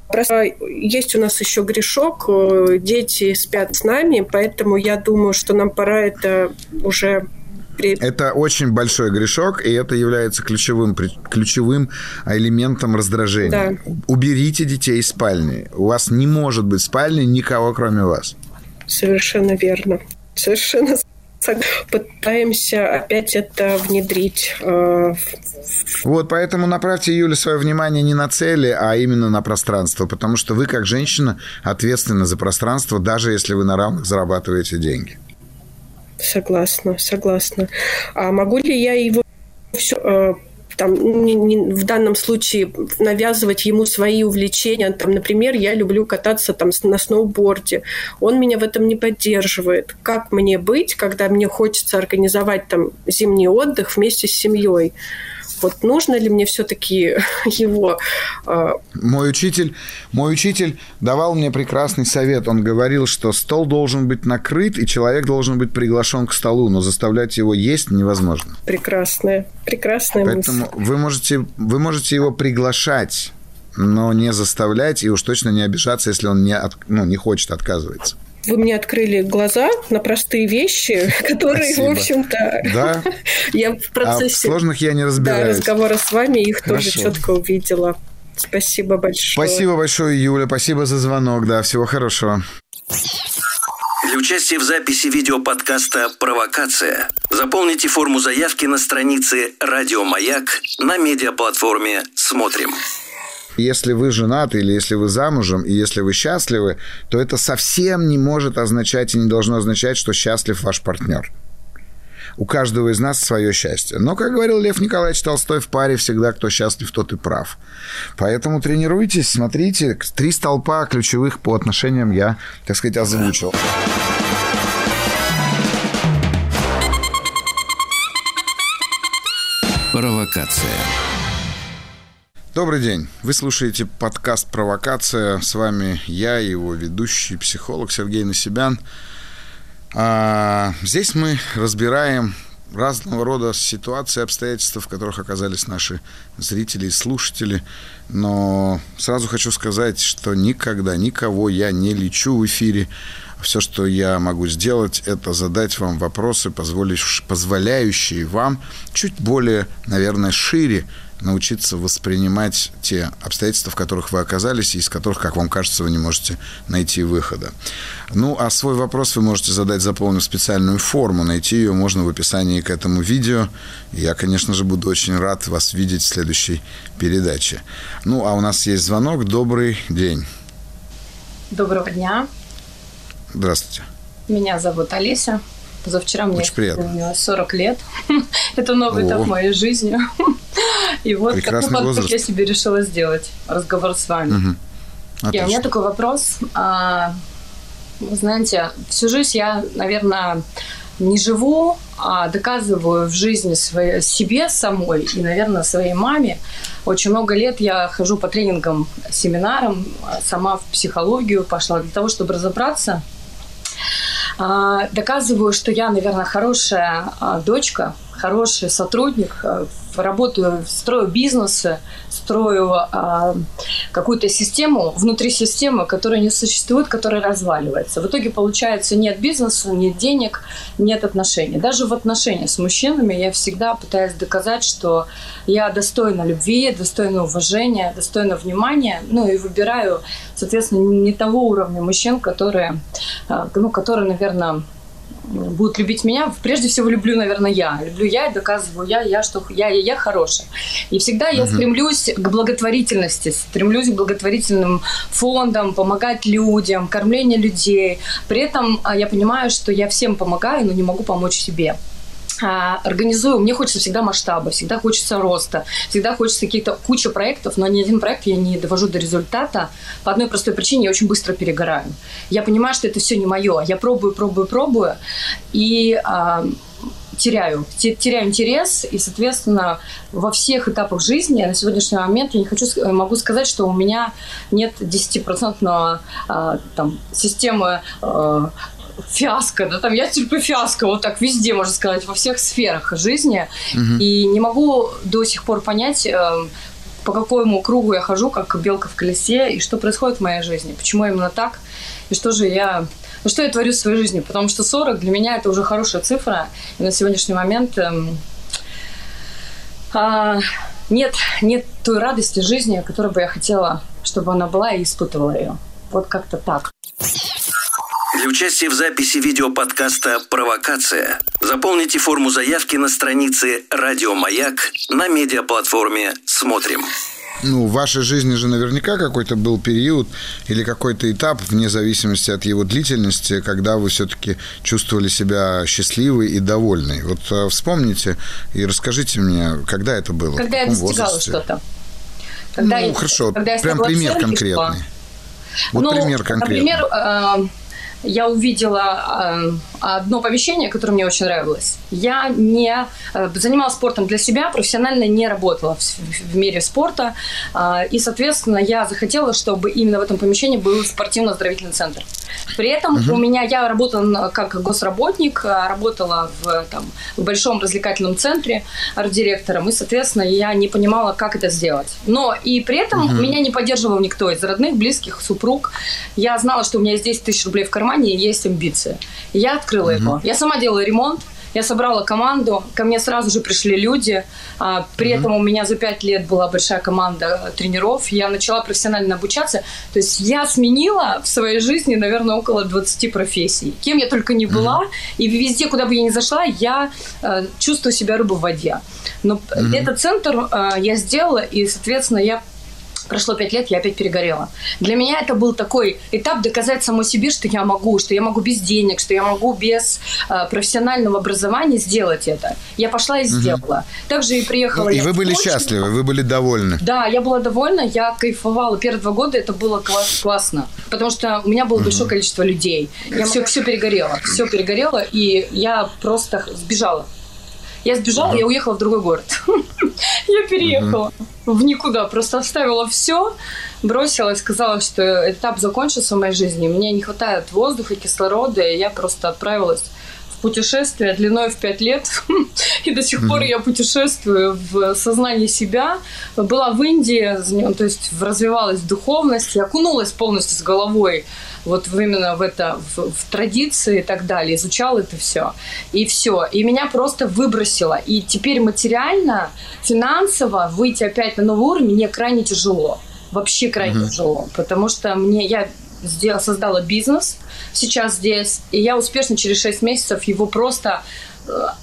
Просто есть у нас еще грешок, э, дети спят с нами, поэтому я думаю, что нам пора это уже это очень большой грешок, и это является ключевым, ключевым элементом раздражения. Да. Уберите детей из спальни. У вас не может быть в спальне никого, кроме вас. Совершенно верно. Совершенно пытаемся опять это внедрить. Э, вот, поэтому направьте, Юля, свое внимание не на цели, а именно на пространство, потому что вы, как женщина, ответственны за пространство, даже если вы на равных зарабатываете деньги. Согласна, согласна. А могу ли я его все э, там, не, не, в данном случае навязывать ему свои увлечения. Там, например, я люблю кататься там, на сноуборде. Он меня в этом не поддерживает. Как мне быть, когда мне хочется организовать там, зимний отдых вместе с семьей? Вот нужно ли мне все-таки его... Э... Мой учитель, мой учитель давал мне прекрасный совет. Он говорил, что стол должен быть накрыт, и человек должен быть приглашен к столу, но заставлять его есть невозможно. Прекрасная, прекрасная Поэтому мысль. вы можете, вы можете его приглашать, но не заставлять, и уж точно не обижаться, если он не, от, ну, не хочет, отказывается вы мне открыли глаза на простые вещи, которые, Спасибо. в общем-то, да? я в процессе а в сложных я не разбираюсь. Да, разговора с вами их Хорошо. тоже четко увидела. Спасибо большое. Спасибо большое, Юля. Спасибо за звонок. Да, всего хорошего. Для участия в записи видеоподкаста «Провокация» заполните форму заявки на странице «Радио Маяк» на медиаплатформе «Смотрим». Если вы женаты или если вы замужем, и если вы счастливы, то это совсем не может означать и не должно означать, что счастлив ваш партнер. У каждого из нас свое счастье. Но, как говорил Лев Николаевич Толстой, в паре всегда кто счастлив, тот и прав. Поэтому тренируйтесь, смотрите. Три столпа ключевых по отношениям я, так сказать, озвучил. Провокация. Добрый день. Вы слушаете подкаст «Провокация». С вами я, его ведущий, психолог Сергей Насибян. А, здесь мы разбираем разного рода ситуации, обстоятельства, в которых оказались наши зрители и слушатели. Но сразу хочу сказать, что никогда никого я не лечу в эфире. Все, что я могу сделать, это задать вам вопросы, позволяющие вам чуть более, наверное, шире научиться воспринимать те обстоятельства, в которых вы оказались, и из которых, как вам кажется, вы не можете найти выхода. Ну, а свой вопрос вы можете задать, заполнив специальную форму. Найти ее можно в описании к этому видео. Я, конечно же, буду очень рад вас видеть в следующей передаче. Ну, а у нас есть звонок. Добрый день. Доброго дня. Здравствуйте. Меня зовут Олеся. Позавчера мне исполнилось 40 лет. Это новый О. этап моей жизни. И вот Прекрасный такой возраст. я себе решила сделать разговор с вами. Угу. И у меня такой вопрос. А, вы знаете, всю жизнь я, наверное, не живу, а доказываю в жизни своей, себе самой и, наверное, своей маме. Очень много лет я хожу по тренингам, семинарам, сама в психологию пошла для того, чтобы разобраться – а, доказываю, что я, наверное, хорошая а, дочка, хороший сотрудник, а, работаю, строю бизнесы, строю а, какую-то систему внутри системы, которая не существует, которая разваливается. В итоге получается нет бизнеса, нет денег, нет отношений. Даже в отношениях с мужчинами я всегда пытаюсь доказать, что я достойна любви, достойна уважения, достойна внимания, ну и выбираю, соответственно, не того уровня мужчин, которые, а, ну, которые, наверное, будут любить меня, прежде всего люблю, наверное, я. Люблю я и доказываю я, я, что я, я, я хорошая. И всегда я угу. стремлюсь к благотворительности, стремлюсь к благотворительным фондам, помогать людям, кормлению людей. При этом а, я понимаю, что я всем помогаю, но не могу помочь себе. А, организую, мне хочется всегда масштаба, всегда хочется роста, всегда хочется каких-то куча проектов, но ни один проект я не довожу до результата. По одной простой причине, я очень быстро перегораю. Я понимаю, что это все не мое, я пробую, пробую, пробую, и а, теряю, теряю интерес, и, соответственно, во всех этапах жизни на сегодняшний момент я не хочу, могу сказать, что у меня нет 10% а, там, системы а, фиаско, да, там я терплю фиаско, вот так везде, можно сказать, во всех сферах жизни, угу. и не могу до сих пор понять, э, по какому кругу я хожу, как белка в колесе, и что происходит в моей жизни, почему именно так, и что же я ну, что я творю в своей жизни, потому что 40 для меня это уже хорошая цифра, и на сегодняшний момент эм, а, нет, нет той радости жизни, которую бы я хотела, чтобы она была и испытывала ее. Вот как-то так. Для участия в записи видеоподкаста «Провокация» заполните форму заявки на странице «Радио Маяк» на медиаплатформе «Смотрим». Ну, в вашей жизни же наверняка какой-то был период или какой-то этап, вне зависимости от его длительности, когда вы все-таки чувствовали себя счастливой и довольной. Вот э, вспомните и расскажите мне, когда это было? Когда я достигала что-то. Когда ну, я, хорошо, когда я прям пример конкретный. Вот ну, пример конкретный. Например, э, я увидела э, одно помещение, которое мне очень нравилось. Я не э, занималась спортом для себя, профессионально не работала в, в мире спорта. Э, и, соответственно, я захотела, чтобы именно в этом помещении был спортивно-оздоровительный центр. При этом uh-huh. у меня я работала как госработник, работала в, там, в большом развлекательном центре арт-директором, и, соответственно, я не понимала, как это сделать. Но и при этом uh-huh. меня не поддерживал никто из родных, близких, супруг. Я знала, что у меня есть 10 тысяч рублей в кармане и есть амбиции. Я открыла uh-huh. его. Я сама делала ремонт, я собрала команду, ко мне сразу же пришли люди. А, при mm-hmm. этом у меня за пять лет была большая команда тренеров. Я начала профессионально обучаться. То есть я сменила в своей жизни, наверное, около 20 профессий. Кем я только не была. Mm-hmm. И везде, куда бы я ни зашла, я э, чувствую себя рыбой в воде. Но mm-hmm. этот центр э, я сделала, и, соответственно, я Прошло пять лет, я опять перегорела. Для меня это был такой этап доказать самой себе, что я могу, что я могу без денег, что я могу без э, профессионального образования сделать это. Я пошла и сделала. Угу. Также и приехала. Ну, и вы были Сочи. счастливы, вы были довольны. Да, я была довольна, я кайфовала. Первые два года это было класс, классно, потому что у меня было угу. большое количество людей. Я все, все перегорело, все перегорело, и я просто сбежала. Я сбежала, я уехала в другой город. я переехала в никуда, просто оставила все, бросила и сказала, что этап закончился в моей жизни, мне не хватает воздуха, кислорода, и я просто отправилась в путешествие длиной в пять лет, и до сих пор я путешествую в сознании себя. Была в Индии, то есть развивалась в духовности, окунулась полностью с головой вот именно в это, в, в традиции и так далее, изучала это все. И все. И меня просто выбросило. И теперь материально, финансово выйти опять на новый уровень мне крайне тяжело. Вообще крайне mm-hmm. тяжело. Потому что мне, я сделала, создала бизнес сейчас здесь, и я успешно через 6 месяцев его просто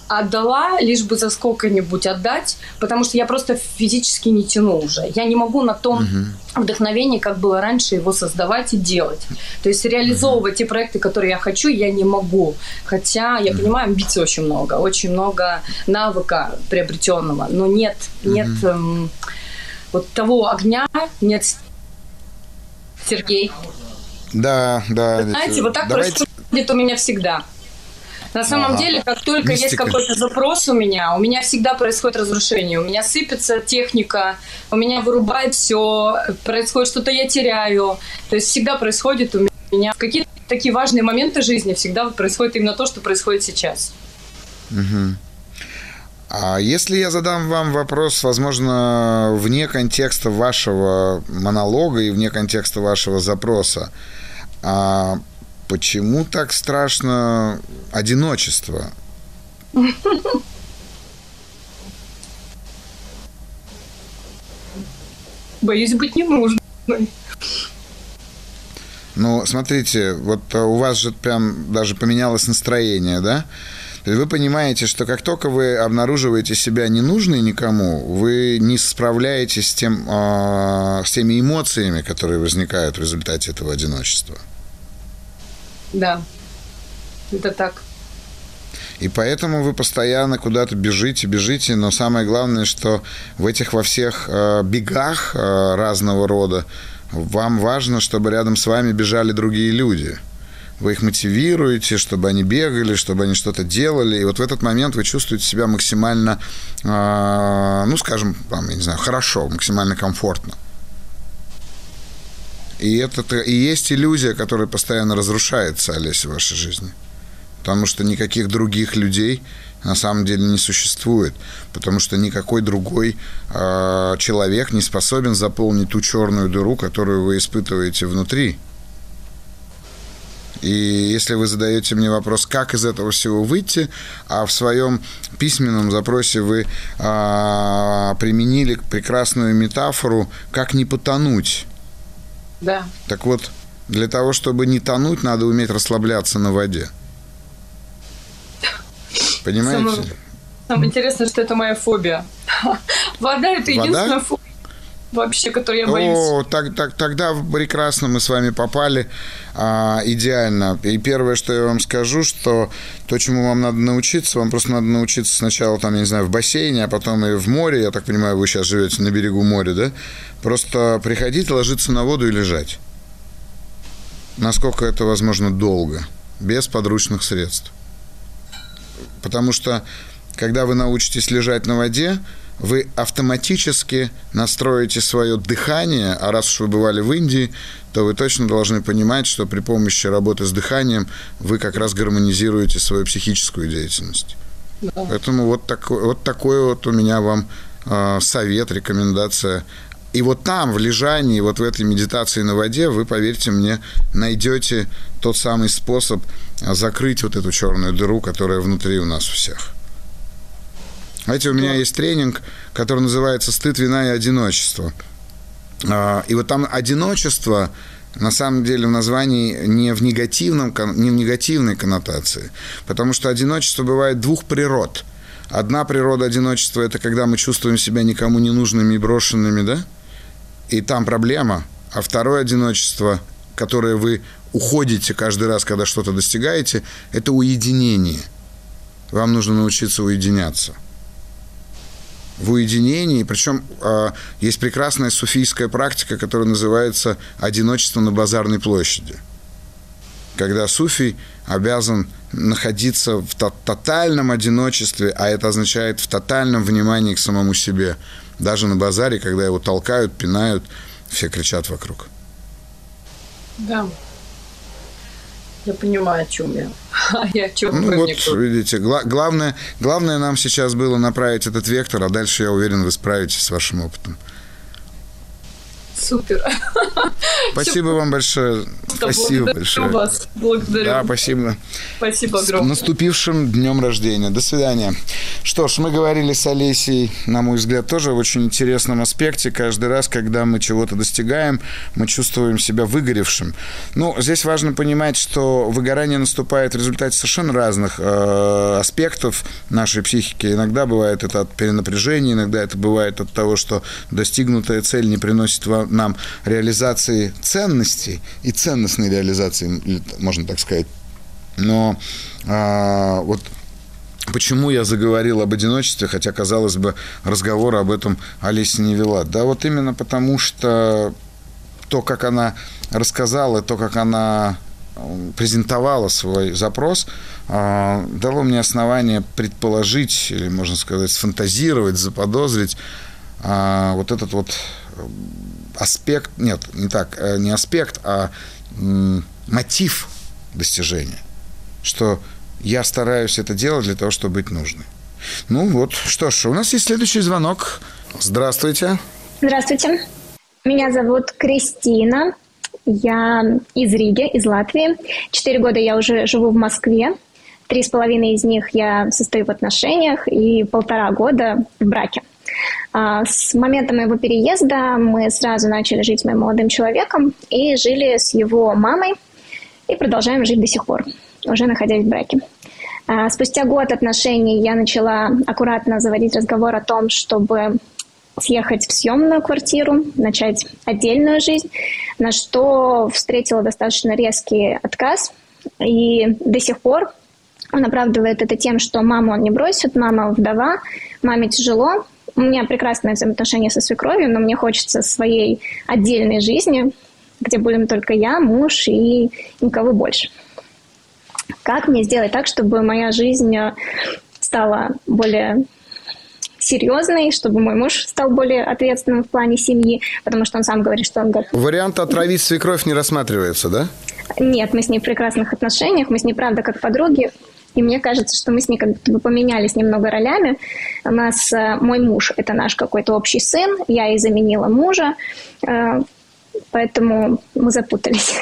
отдала, лишь бы за сколько-нибудь отдать, потому что я просто физически не тяну уже. Я не могу на том угу. вдохновении, как было раньше, его создавать и делать. То есть реализовывать угу. те проекты, которые я хочу, я не могу. Хотя я угу. понимаю, амбиций очень много, очень много навыка приобретенного, но нет, нет угу. эм, вот того огня, нет Сергей. Да, да. Знаете, вот так Давайте... происходит у меня всегда. На самом ага. деле, как только Мистика. есть какой-то запрос у меня, у меня всегда происходит разрушение. У меня сыпется техника, у меня вырубает все, происходит что-то я теряю. То есть всегда происходит у меня какие-то такие важные моменты жизни, всегда происходит именно то, что происходит сейчас. Угу. А если я задам вам вопрос, возможно, вне контекста вашего монолога и вне контекста вашего запроса, а Почему так страшно одиночество? Боюсь быть не нужной. Ну, смотрите, вот у вас же прям даже поменялось настроение, да? То есть вы понимаете, что как только вы обнаруживаете себя ненужной никому, вы не справляетесь с, тем, э, с теми эмоциями, которые возникают в результате этого одиночества. Да, это так. И поэтому вы постоянно куда-то бежите, бежите, но самое главное, что в этих во всех э, бегах э, разного рода вам важно, чтобы рядом с вами бежали другие люди. Вы их мотивируете, чтобы они бегали, чтобы они что-то делали. И вот в этот момент вы чувствуете себя максимально, э, ну, скажем, там, я не знаю, хорошо, максимально комфортно. И это и есть иллюзия, которая постоянно разрушается, Олеся, в вашей жизни. Потому что никаких других людей на самом деле не существует. Потому что никакой другой э, человек не способен заполнить ту черную дыру, которую вы испытываете внутри. И если вы задаете мне вопрос, как из этого всего выйти, а в своем письменном запросе вы а, применили прекрасную метафору, как не потонуть. Да. Так вот, для того, чтобы не тонуть, надо уметь расслабляться на воде. Понимаете? Самое, самое интересное, что это моя фобия. Вода – это единственная фобия вообще, которой я боюсь. О, так, так, тогда прекрасно мы с вами попали а, идеально. И первое, что я вам скажу, что то, чему вам надо научиться, вам просто надо научиться сначала, там, я не знаю, в бассейне, а потом и в море. Я так понимаю, вы сейчас живете на берегу моря, да? Просто приходить, ложиться на воду и лежать. насколько это возможно долго, без подручных средств. Потому что, когда вы научитесь лежать на воде, вы автоматически настроите свое дыхание, а раз уж вы бывали в Индии, то вы точно должны понимать, что при помощи работы с дыханием вы как раз гармонизируете свою психическую деятельность. Да. Поэтому вот такой, вот такой вот у меня вам э, совет, рекомендация. И вот там, в лежании, вот в этой медитации на воде, вы, поверьте мне, найдете тот самый способ закрыть вот эту черную дыру, которая внутри у нас у всех. Знаете, у меня есть тренинг, который называется «Стыд, вина и одиночество». А, и вот там одиночество на самом деле в названии не в, негативном, не в негативной коннотации, потому что одиночество бывает двух природ. Одна природа одиночества – это когда мы чувствуем себя никому не нужными и брошенными, да? И там проблема. А второе одиночество, которое вы уходите каждый раз, когда что-то достигаете, это уединение. Вам нужно научиться уединяться в уединении. Причем э, есть прекрасная суфийская практика, которая называется «одиночество на базарной площади». Когда суфий обязан находиться в тотальном одиночестве, а это означает в тотальном внимании к самому себе. Даже на базаре, когда его толкают, пинают, все кричат вокруг. Да. Я понимаю, о чем я. А я о чем Ну вот, видите, гла- главное, главное нам сейчас было направить этот вектор, а дальше, я уверен, вы справитесь с вашим опытом. Супер. Спасибо вам большое. Спасибо большое. вас. Благодарю. Да, спасибо. Спасибо огромное. С наступившим днем рождения. До свидания. Что ж, мы говорили с Олесей, на мой взгляд, тоже в очень интересном аспекте. Каждый раз, когда мы чего-то достигаем, мы чувствуем себя выгоревшим. Ну, здесь важно понимать, что выгорание наступает в результате совершенно разных э, аспектов нашей психики. Иногда бывает это от перенапряжения, иногда это бывает от того, что достигнутая цель не приносит вам нам реализации ценностей и ценностной реализации, можно так сказать. Но а, вот Почему я заговорил об одиночестве, хотя, казалось бы, разговор об этом Олеся не вела? Да вот именно потому, что то, как она рассказала, то, как она презентовала свой запрос, а, дало мне основание предположить, или, можно сказать, сфантазировать, заподозрить а, вот этот вот аспект, нет, не так, э, не аспект, а мотив достижения. Что я стараюсь это делать для того, чтобы быть нужной. Ну вот, что ж, у нас есть следующий звонок. Здравствуйте. Здравствуйте. Меня зовут Кристина. Я из Риги, из Латвии. Четыре года я уже живу в Москве. Три с половиной из них я состою в отношениях и полтора года в браке. А, с момента моего переезда мы сразу начали жить с моим молодым человеком и жили с его мамой и продолжаем жить до сих пор, уже находясь в браке. А, спустя год отношений я начала аккуратно заводить разговор о том, чтобы съехать в съемную квартиру, начать отдельную жизнь, на что встретила достаточно резкий отказ. И до сих пор он оправдывает это тем, что маму он не бросит, мама вдова, маме тяжело, у меня прекрасные взаимоотношения со свекровью, но мне хочется своей отдельной жизни, где будем только я, муж и никого больше. Как мне сделать так, чтобы моя жизнь э, стала более серьезной, чтобы мой муж стал более ответственным в плане семьи, потому что он сам говорит, что он готов. Вариант отравить свекровь не рассматривается, да? Нет, мы с ней в прекрасных отношениях, мы с ней, правда, как подруги. И мне кажется, что мы с ней как будто бы поменялись немного ролями. У нас э, мой муж – это наш какой-то общий сын, я и заменила мужа, э, поэтому мы запутались.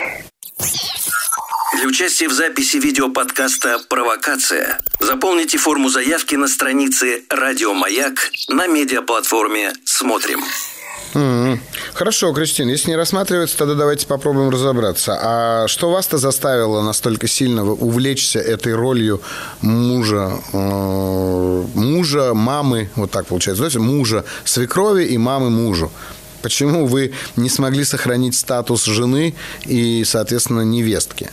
Для участия в записи видеоподкаста «Провокация» заполните форму заявки на странице «Радио Маяк» на медиаплатформе «Смотрим». Mm-hmm. Хорошо, Кристина, если не рассматривается, тогда давайте попробуем разобраться. А что вас-то заставило настолько сильно увлечься этой ролью мужа, э, мужа, мамы, вот так получается, знаете, мужа свекрови и мамы мужу? Почему вы не смогли сохранить статус жены и, соответственно, невестки?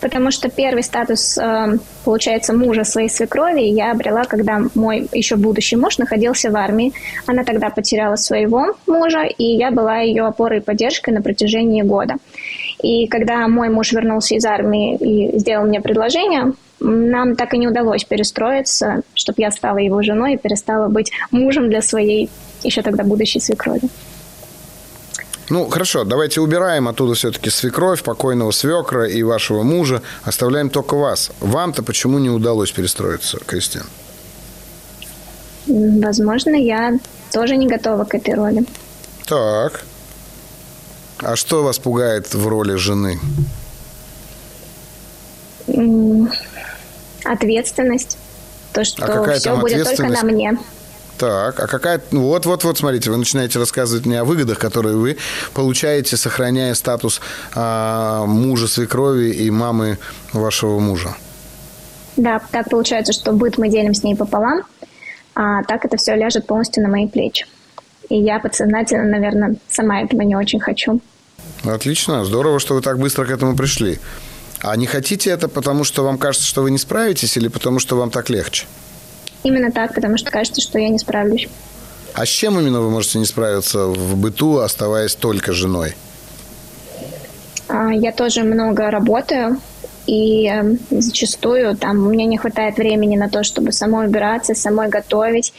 Потому что первый статус, э, получается, мужа своей свекрови я обрела, когда мой еще будущий муж находился в армии. Она тогда потеряла своего мужа, и я была ее опорой и поддержкой на протяжении года. И когда мой муж вернулся из армии и сделал мне предложение, нам так и не удалось перестроиться, чтобы я стала его женой и перестала быть мужем для своей еще тогда будущей свекрови. Ну, хорошо, давайте убираем оттуда все-таки свекровь, покойного свекра и вашего мужа. Оставляем только вас. Вам-то почему не удалось перестроиться, Кристин? Возможно, я тоже не готова к этой роли. Так. А что вас пугает в роли жены? Ответственность. То, что а все будет только на мне. Так, а какая... Ну, вот, вот, вот, смотрите, вы начинаете рассказывать мне о выгодах, которые вы получаете, сохраняя статус а, мужа свекрови и мамы вашего мужа. Да, так получается, что быт мы делим с ней пополам, а так это все ляжет полностью на мои плечи. И я подсознательно, наверное, сама этого не очень хочу. Отлично, здорово, что вы так быстро к этому пришли. А не хотите это потому, что вам кажется, что вы не справитесь, или потому, что вам так легче? Именно так, потому что кажется, что я не справлюсь. А с чем именно вы можете не справиться в быту, оставаясь только женой? А, я тоже много работаю, и эм, зачастую там у меня не хватает времени на то, чтобы самой убираться, самой готовить.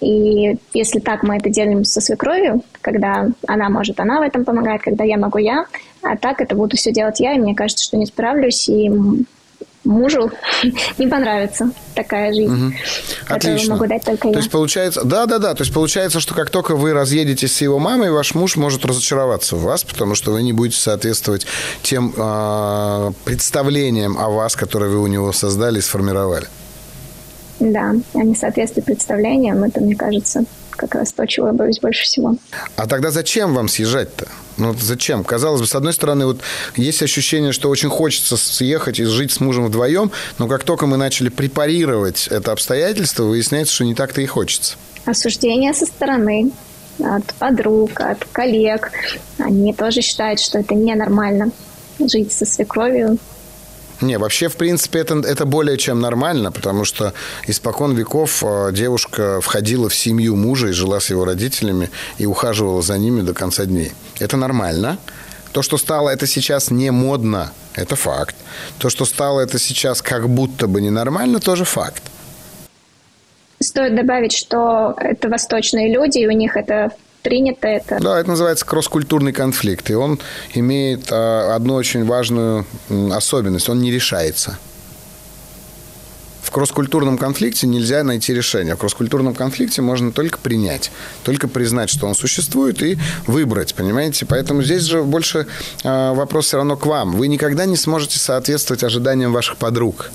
И если так мы это делим со свекровью, когда она может, она в этом помогает, когда я могу, я, а так это буду все делать я, и мне кажется, что не справлюсь, и мужу не понравится такая жизнь, угу. Отлично. могу дать только я. То есть получается, да, да, да, то есть получается, что как только вы разъедетесь с его мамой, ваш муж может разочароваться в вас, потому что вы не будете соответствовать тем э, представлениям о вас, которые вы у него создали и сформировали. Да, не соответствие представлениям, это, мне кажется, как раз то, чего я боюсь больше всего. А тогда зачем вам съезжать-то? Ну, зачем? Казалось бы, с одной стороны, вот есть ощущение, что очень хочется съехать и жить с мужем вдвоем, но как только мы начали препарировать это обстоятельство, выясняется, что не так-то и хочется. Осуждение со стороны, от подруг, от коллег. Они тоже считают, что это ненормально жить со свекровью не, вообще, в принципе, это, это более чем нормально, потому что испокон веков э, девушка входила в семью мужа и жила с его родителями и ухаживала за ними до конца дней. Это нормально. То, что стало это сейчас не модно, это факт. То, что стало это сейчас как будто бы ненормально, тоже факт. Стоит добавить, что это восточные люди, и у них это принято это. Да, это называется кросс-культурный конфликт. И он имеет а, одну очень важную особенность. Он не решается. В кросс-культурном конфликте нельзя найти решение. В кросс-культурном конфликте можно только принять, только признать, что он существует, и выбрать, понимаете? Поэтому здесь же больше э, вопрос все равно к вам. Вы никогда не сможете соответствовать ожиданиям ваших подруг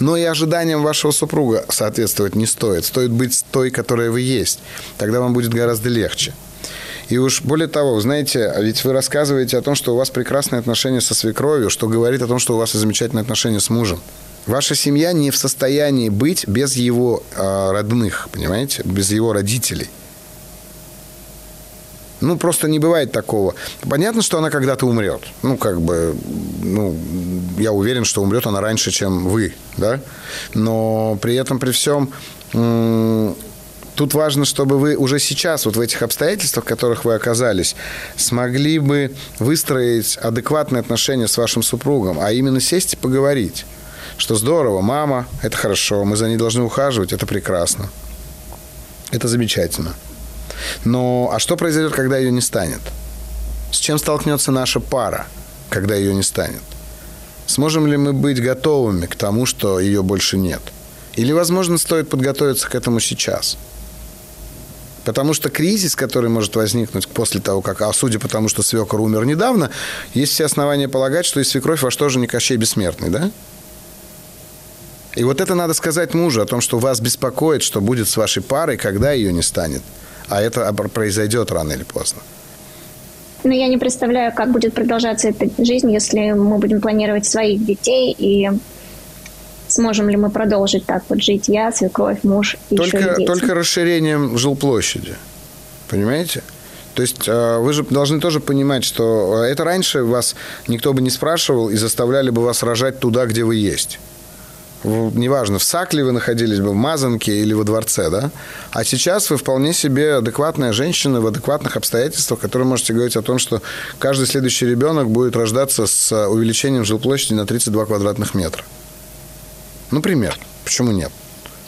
но и ожиданиям вашего супруга соответствовать не стоит. Стоит быть той, которая вы есть. Тогда вам будет гораздо легче. И уж более того, вы знаете, ведь вы рассказываете о том, что у вас прекрасные отношения со свекровью, что говорит о том, что у вас и замечательные отношения с мужем. Ваша семья не в состоянии быть без его э, родных, понимаете, без его родителей. Ну, просто не бывает такого. Понятно, что она когда-то умрет. Ну, как бы, ну, я уверен, что умрет она раньше, чем вы, да? Но при этом, при всем, тут важно, чтобы вы уже сейчас, вот в этих обстоятельствах, в которых вы оказались, смогли бы выстроить адекватные отношения с вашим супругом, а именно сесть и поговорить. Что здорово, мама, это хорошо, мы за ней должны ухаживать, это прекрасно. Это замечательно. Но а что произойдет, когда ее не станет? С чем столкнется наша пара, когда ее не станет? Сможем ли мы быть готовыми к тому, что ее больше нет? Или, возможно, стоит подготовиться к этому сейчас? Потому что кризис, который может возникнуть после того, как, а судя по тому, что свекор умер недавно, есть все основания полагать, что и свекровь ваш тоже не Кощей Бессмертный, да? И вот это надо сказать мужу о том, что вас беспокоит, что будет с вашей парой, когда ее не станет. А это произойдет рано или поздно. Но я не представляю, как будет продолжаться эта жизнь, если мы будем планировать своих детей и сможем ли мы продолжить так вот жить я, свекровь, муж и только, еще и дети. Только расширением жилплощади. Понимаете? То есть э, вы же должны тоже понимать, что э, это раньше вас никто бы не спрашивал и заставляли бы вас рожать туда, где вы есть. Неважно, в Сакле вы находились бы, в Мазанке или во дворце, да? А сейчас вы вполне себе адекватная женщина в адекватных обстоятельствах, которые можете говорить о том, что каждый следующий ребенок будет рождаться с увеличением жилплощади на 32 квадратных метра. Например. Почему нет?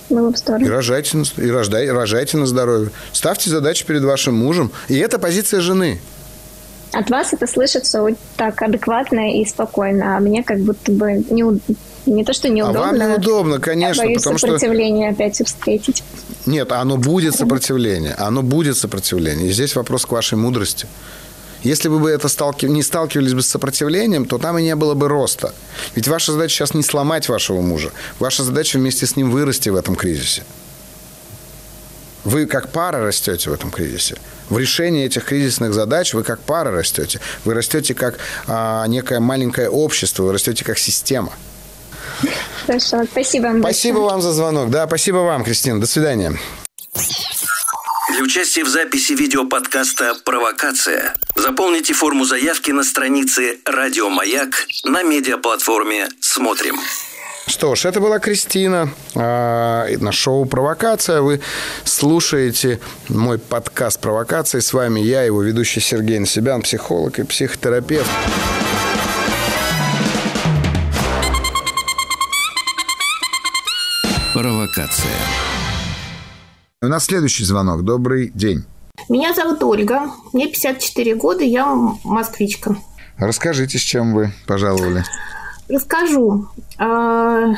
Здорово. И рожайте, и рождай, рожайте на здоровье. Ставьте задачи перед вашим мужем. И это позиция жены. От вас это слышится вот так адекватно и спокойно, а мне как будто бы не, не то, что неудобно. А вам неудобно, конечно. Я боюсь потому сопротивление что... опять встретить. Нет, оно будет сопротивление. Оно будет сопротивление. И здесь вопрос к вашей мудрости. Если бы вы это сталкив... не сталкивались бы с сопротивлением, то там и не было бы роста. Ведь ваша задача сейчас не сломать вашего мужа. Ваша задача вместе с ним вырасти в этом кризисе. Вы как пара растете в этом кризисе. В решении этих кризисных задач вы как пара растете. Вы растете как а, некое маленькое общество, вы растете как система. Хорошо, спасибо вам. Спасибо большое. вам за звонок. Да, спасибо вам, Кристина. До свидания. Для участия в записи видеоподкаста «Провокация» заполните форму заявки на странице «Радио Маяк» на медиаплатформе «Смотрим». Что ж, это была Кристина э, на шоу «Провокация». Вы слушаете мой подкаст «Провокация». С вами я, его ведущий Сергей Насебян, психолог и психотерапевт. Провокация. У нас следующий звонок. Добрый день. Меня зовут Ольга. Мне 54 года, я москвичка. Расскажите, с чем вы пожаловали. Расскажу. А,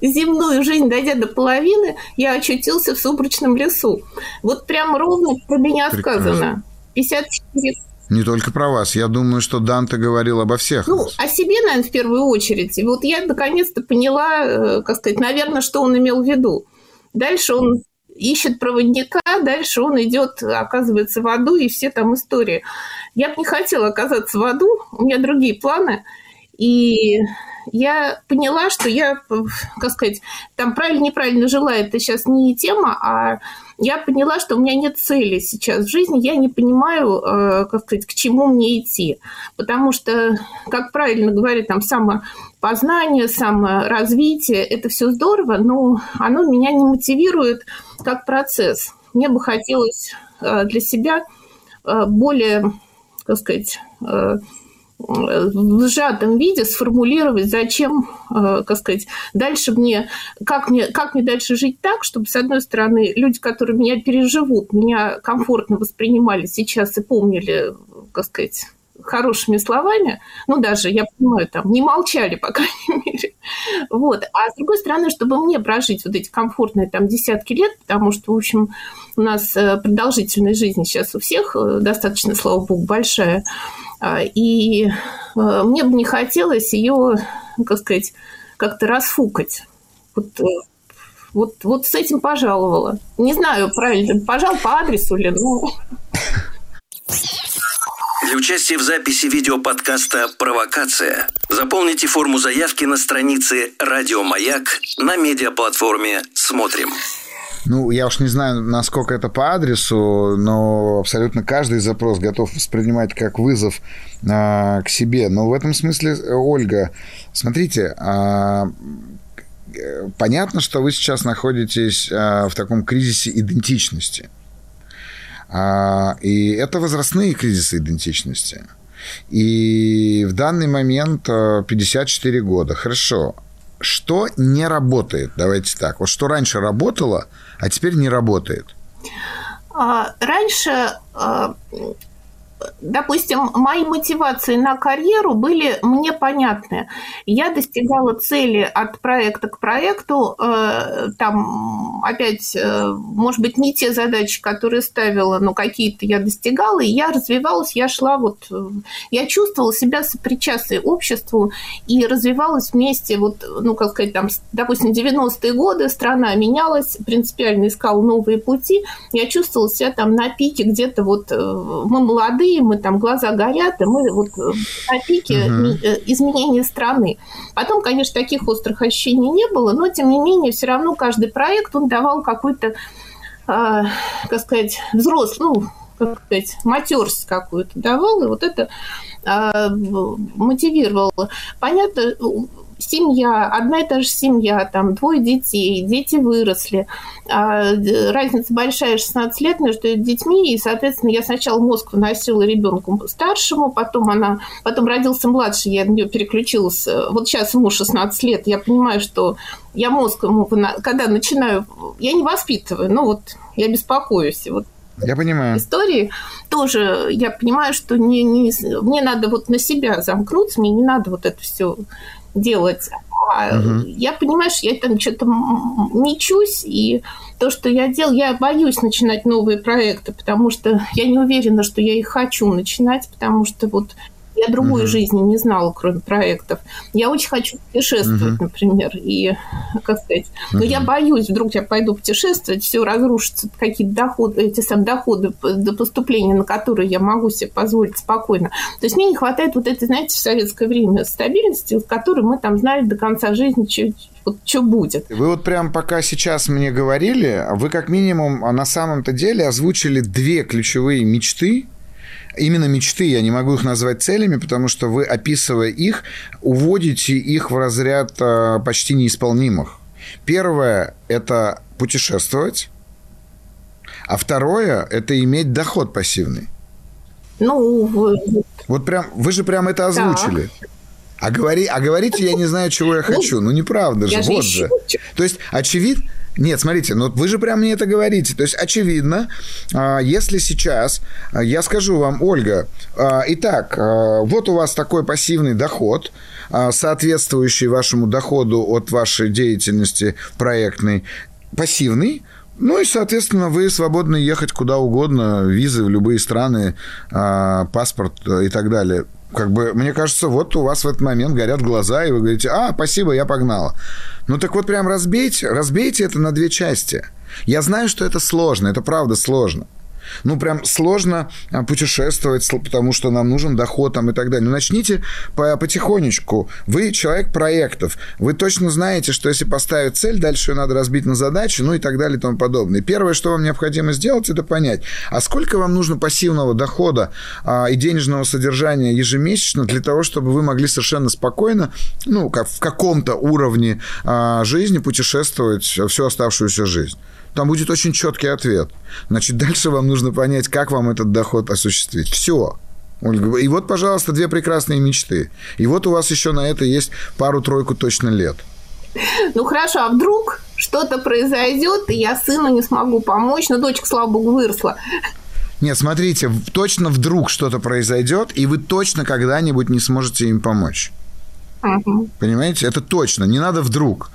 земную жизнь, дойдя до половины, я очутился в сумрачном лесу. Вот прям ровно про меня Прекрасно. сказано. 54 не только про вас. Я думаю, что Данте говорил обо всех. Ну, о себе, наверное, в первую очередь. И вот я наконец-то поняла, э, как сказать, наверное, что он имел в виду. Дальше он ищет проводника, дальше он идет, оказывается, в аду, и все там истории. Я бы не хотела оказаться в аду, у меня другие планы. И я поняла, что я, как сказать, там правильно-неправильно жила, это сейчас не тема, а я поняла, что у меня нет цели сейчас в жизни, я не понимаю, э, как сказать, к чему мне идти. Потому что, как правильно говорят, там самопознание, саморазвитие, это все здорово, но оно меня не мотивирует как процесс. Мне бы хотелось э, для себя э, более, как сказать, в сжатом виде сформулировать, зачем, э, как сказать, дальше мне, как мне, как мне дальше жить так, чтобы, с одной стороны, люди, которые меня переживут, меня комфортно воспринимали сейчас и помнили, как сказать, хорошими словами, ну, даже, я понимаю, там, не молчали, по крайней мере. Вот. А с другой стороны, чтобы мне прожить вот эти комфортные там десятки лет, потому что, в общем, у нас э, продолжительность жизни сейчас у всех э, достаточно, слава богу, большая, и э, мне бы не хотелось ее, как сказать, как-то расфукать. Вот, вот, вот с этим пожаловала. Не знаю, правильно, пожал по адресу ли, но... Для участия в записи видеоподкаста «Провокация» заполните форму заявки на странице «Радио Маяк» на медиаплатформе «Смотрим». Ну, я уж не знаю, насколько это по адресу, но абсолютно каждый запрос готов воспринимать как вызов а, к себе. Но в этом смысле, Ольга, смотрите, а, понятно, что вы сейчас находитесь а, в таком кризисе идентичности – а, и это возрастные кризисы идентичности. И в данный момент 54 э, года. Хорошо. Что не работает? Давайте так. Вот что раньше работало, а теперь не работает. А, раньше а, допустим, мои мотивации на карьеру были мне понятны. Я достигала цели от проекта к проекту. Э, там, опять, э, может быть, не те задачи, которые ставила, но какие-то я достигала, и я развивалась, я шла вот... Э, я чувствовала себя сопричастной обществу и развивалась вместе, вот, ну, как сказать, там, допустим, 90-е годы страна менялась, принципиально искала новые пути. Я чувствовала себя там на пике где-то вот... Мы молодые, молодые, мы там глаза горят, и мы вот на пике угу. изменения страны. Потом, конечно, таких острых ощущений не было, но тем не менее, все равно каждый проект, он давал какой-то, э, как сказать, взрослый, ну, как сказать, матерсть какую-то давал, и вот это э, мотивировало. Понятно, семья, одна и та же семья, там двое детей, дети выросли, а, разница большая, 16 лет между детьми, и, соответственно, я сначала мозг выносила ребенку старшему, потом она, потом родился младший, я на нее переключилась. Вот сейчас ему 16 лет, я понимаю, что я мозг ему, когда начинаю, я не воспитываю, ну вот я беспокоюсь. Вот я понимаю. Истории тоже я понимаю, что не, не, мне надо вот на себя замкнуться, мне не надо вот это все делать. А угу. Я понимаю, что я там что-то мечусь, и то, что я делаю, я боюсь начинать новые проекты, потому что я не уверена, что я их хочу начинать, потому что вот я другой uh-huh. жизни не знала, кроме проектов. Я очень хочу путешествовать, uh-huh. например, и, как сказать, uh-huh. но я боюсь, вдруг я пойду путешествовать, все разрушится, какие-то доходы, эти самые доходы до поступления, на которые я могу себе позволить спокойно. То есть мне не хватает вот этой, знаете, в советское время стабильности, с которой мы там знали до конца жизни, что, вот что будет. Вы вот прям пока сейчас мне говорили, вы как минимум а на самом-то деле озвучили две ключевые мечты, именно мечты, я не могу их назвать целями, потому что вы, описывая их, уводите их в разряд э, почти неисполнимых. Первое – это путешествовать, а второе – это иметь доход пассивный. Ну, вы... вот прям, вы же прям это озвучили. Да. А, говори, а говорите, я не знаю, чего я ну, хочу. Ну, неправда же, вот же. То есть, очевидно, нет, смотрите, ну вы же прям мне это говорите. То есть, очевидно, а, если сейчас а, я скажу вам, Ольга, а, итак, вот у вас такой пассивный доход, соответствующий вашему доходу от вашей деятельности проектной, пассивный, ну и, соответственно, вы свободны ехать куда угодно, визы в любые страны, паспорт и так далее как бы, мне кажется, вот у вас в этот момент горят глаза, и вы говорите, а, спасибо, я погнала. Ну так вот прям разбейте, разбейте это на две части. Я знаю, что это сложно, это правда сложно ну, прям сложно а, путешествовать, потому что нам нужен доход там и так далее. Ну, начните потихонечку. Вы человек проектов. Вы точно знаете, что если поставить цель, дальше ее надо разбить на задачи, ну и так далее и тому подобное. Первое, что вам необходимо сделать, это понять, а сколько вам нужно пассивного дохода а, и денежного содержания ежемесячно для того, чтобы вы могли совершенно спокойно, ну, как в каком-то уровне а, жизни путешествовать всю оставшуюся жизнь. Там будет очень четкий ответ. Значит, дальше вам нужно понять, как вам этот доход осуществить. Все. И вот, пожалуйста, две прекрасные мечты. И вот у вас еще на это есть пару-тройку точно лет. Ну хорошо, а вдруг что-то произойдет, и я сыну не смогу помочь, но дочка, слава богу, выросла. Нет, смотрите, точно вдруг что-то произойдет, и вы точно когда-нибудь не сможете им помочь. Угу. Понимаете? Это точно. Не надо вдруг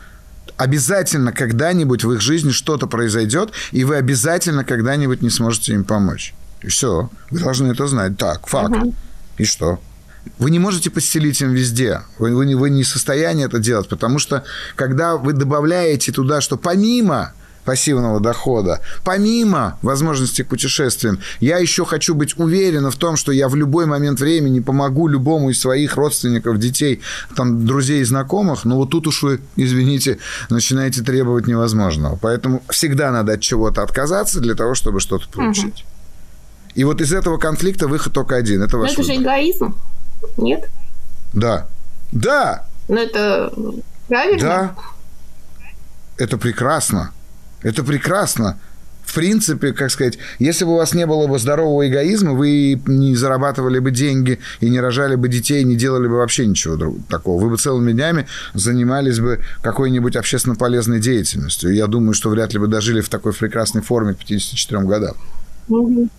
обязательно когда-нибудь в их жизни что-то произойдет, и вы обязательно когда-нибудь не сможете им помочь. И все. Вы должны это знать. Так, факт. Угу. И что? Вы не можете постелить им везде. Вы, вы, вы не в состоянии это делать, потому что когда вы добавляете туда, что помимо пассивного дохода. Помимо возможности к путешествиям, я еще хочу быть уверена в том, что я в любой момент времени помогу любому из своих родственников, детей, там, друзей и знакомых, но вот тут уж вы, извините, начинаете требовать невозможного. Поэтому всегда надо от чего-то отказаться для того, чтобы что-то получить. Угу. И вот из этого конфликта выход только один. Это ваш Но это выбор. же эгоизм, нет? Да. Да! Но это правильно? Да. Это прекрасно. Это прекрасно. В принципе, как сказать, если бы у вас не было бы здорового эгоизма, вы не зарабатывали бы деньги и не рожали бы детей, не делали бы вообще ничего такого. Вы бы целыми днями занимались бы какой-нибудь общественно полезной деятельностью. Я думаю, что вряд ли бы дожили в такой прекрасной форме к 54 годам.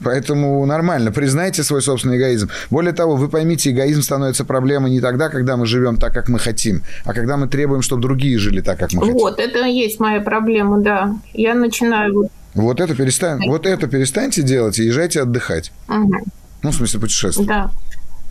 Поэтому нормально, признайте свой собственный эгоизм. Более того, вы поймите, эгоизм становится проблемой не тогда, когда мы живем так, как мы хотим, а когда мы требуем, чтобы другие жили так, как мы хотим. Вот, это и есть моя проблема, да. Я начинаю... Вот это, перестань, вот это перестаньте делать и езжайте отдыхать. Угу. Ну, в смысле, путешествовать. Да.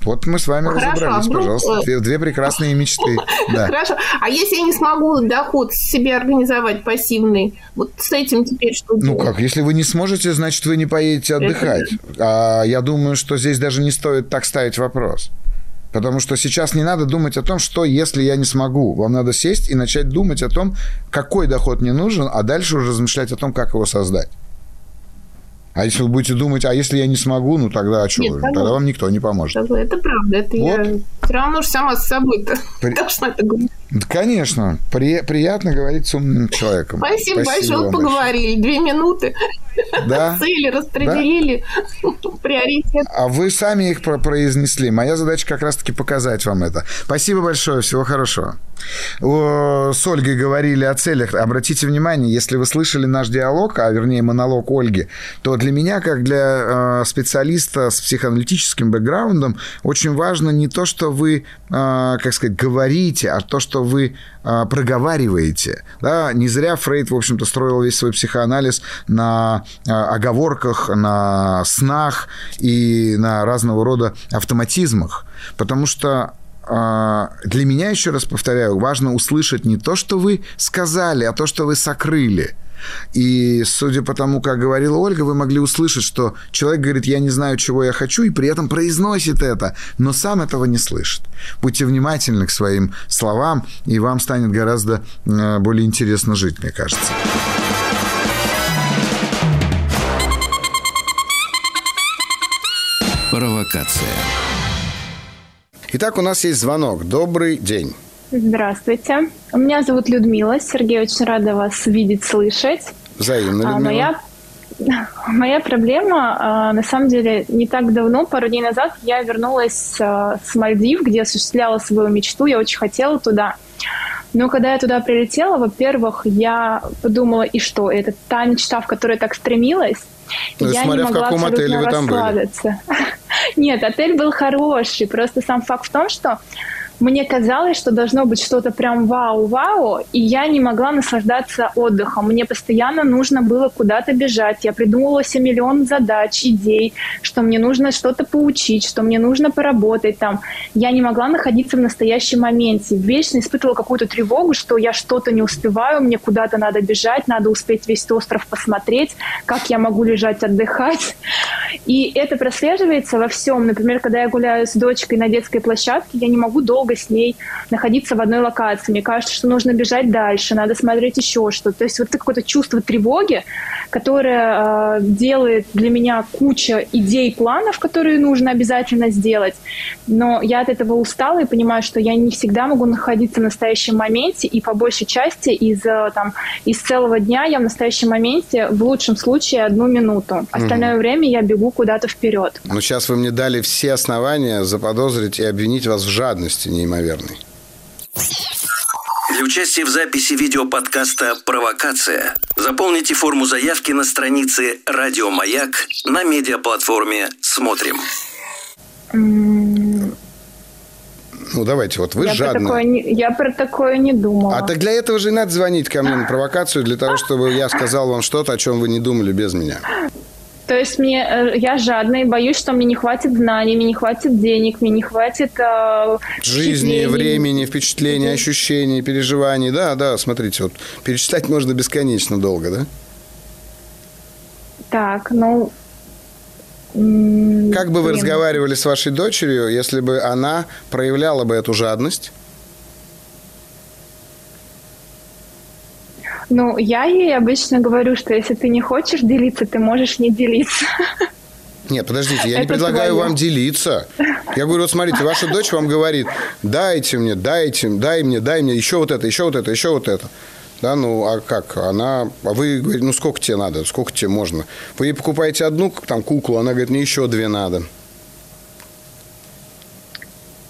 Вот мы с вами Хорошо, разобрались, а вдруг... пожалуйста. Две, две прекрасные мечты. Да. Хорошо. А если я не смогу доход себе организовать пассивный, вот с этим теперь что ну делать? Ну как, если вы не сможете, значит, вы не поедете отдыхать. А я думаю, что здесь даже не стоит так ставить вопрос. Потому что сейчас не надо думать о том, что если я не смогу. Вам надо сесть и начать думать о том, какой доход мне нужен, а дальше уже размышлять о том, как его создать. А если вы будете думать, а если я не смогу, ну тогда а что? Нет, тогда, тогда вам никто не поможет. Это правда. Это вот. я все равно же сама с собой-то При... должна это говорить. Конечно, при, приятно говорить с умным человеком. Спасибо, Спасибо большое, поговорили. Две минуты. Да? Цели распределили, да? приоритет. А вы сами их произнесли. Моя задача как раз-таки показать вам это. Спасибо большое, всего хорошего. С Ольгой говорили о целях. Обратите внимание, если вы слышали наш диалог, а вернее монолог Ольги, то для меня, как для э, специалиста с психоаналитическим бэкграундом, очень важно не то, что вы, э, как сказать, говорите, а то, что вы э, проговариваете. Да? Не зря Фрейд, в общем-то, строил весь свой психоанализ на оговорках, на снах и на разного рода автоматизмах. Потому что а, для меня, еще раз повторяю, важно услышать не то, что вы сказали, а то, что вы сокрыли. И судя по тому, как говорила Ольга, вы могли услышать, что человек говорит, я не знаю, чего я хочу, и при этом произносит это, но сам этого не слышит. Будьте внимательны к своим словам, и вам станет гораздо э, более интересно жить, мне кажется. Провокация. Итак, у нас есть звонок. Добрый день. Здравствуйте. Меня зовут Людмила. Сергей, очень рада вас видеть, слышать. Взаимно, Людмила. А, моя, моя проблема, а, на самом деле, не так давно, пару дней назад, я вернулась а, с Мальдив, где осуществляла свою мечту. Я очень хотела туда. Но когда я туда прилетела, во-первых, я подумала, и что, это та мечта, в которой я так стремилась. Ну, я смотря не могла в каком отеле вы там были. Нет, отель был хороший. Просто сам факт в том, что мне казалось, что должно быть что-то прям вау-вау, и я не могла наслаждаться отдыхом. Мне постоянно нужно было куда-то бежать. Я придумывала себе миллион задач, идей, что мне нужно что-то поучить, что мне нужно поработать там. Я не могла находиться в настоящем моменте. Вечно испытывала какую-то тревогу, что я что-то не успеваю, мне куда-то надо бежать, надо успеть весь остров посмотреть, как я могу лежать, отдыхать. И это прослеживается во всем. Например, когда я гуляю с дочкой на детской площадке, я не могу долго долго с ней находиться в одной локации. Мне кажется, что нужно бежать дальше, надо смотреть еще что-то. То есть вот какое-то чувство тревоги, которое э, делает для меня куча идей, планов, которые нужно обязательно сделать. Но я от этого устала и понимаю, что я не всегда могу находиться в настоящем моменте, и по большей части из, э, там, из целого дня я в настоящем моменте в лучшем случае одну минуту. Остальное угу. время я бегу куда-то вперед. Ну, сейчас вы мне дали все основания заподозрить и обвинить вас в жадности неимоверной. Для участия в записи видеоподкаста «Провокация» заполните форму заявки на странице «Радио Маяк» на медиаплатформе «Смотрим». Ну, давайте, вот вы я жадные. Про такое не, я про такое не думала. А так для этого же и надо звонить ко мне на провокацию, для того, чтобы я сказал вам что-то, о чем вы не думали без меня. То есть мне, э, я жадная, боюсь, что мне не хватит знаний, мне не хватит денег, мне не хватит э, жизни, времени, впечатлений, ощущений, переживаний. Да, да, смотрите, вот перечислять можно бесконечно долго, да? Так, ну, как бы вы разговаривали с вашей дочерью, если бы она проявляла бы эту жадность? Ну, я ей обычно говорю, что если ты не хочешь делиться, ты можешь не делиться. Нет, подождите, я не предлагаю твое. вам делиться. Я говорю, вот смотрите, ваша дочь вам говорит, дайте мне, дайте, дай мне, дай мне еще вот это, еще вот это, еще вот это. Да, ну, а как? Она... А вы говорите, ну, сколько тебе надо? Сколько тебе можно? Вы ей покупаете одну там куклу, она говорит, мне еще две надо.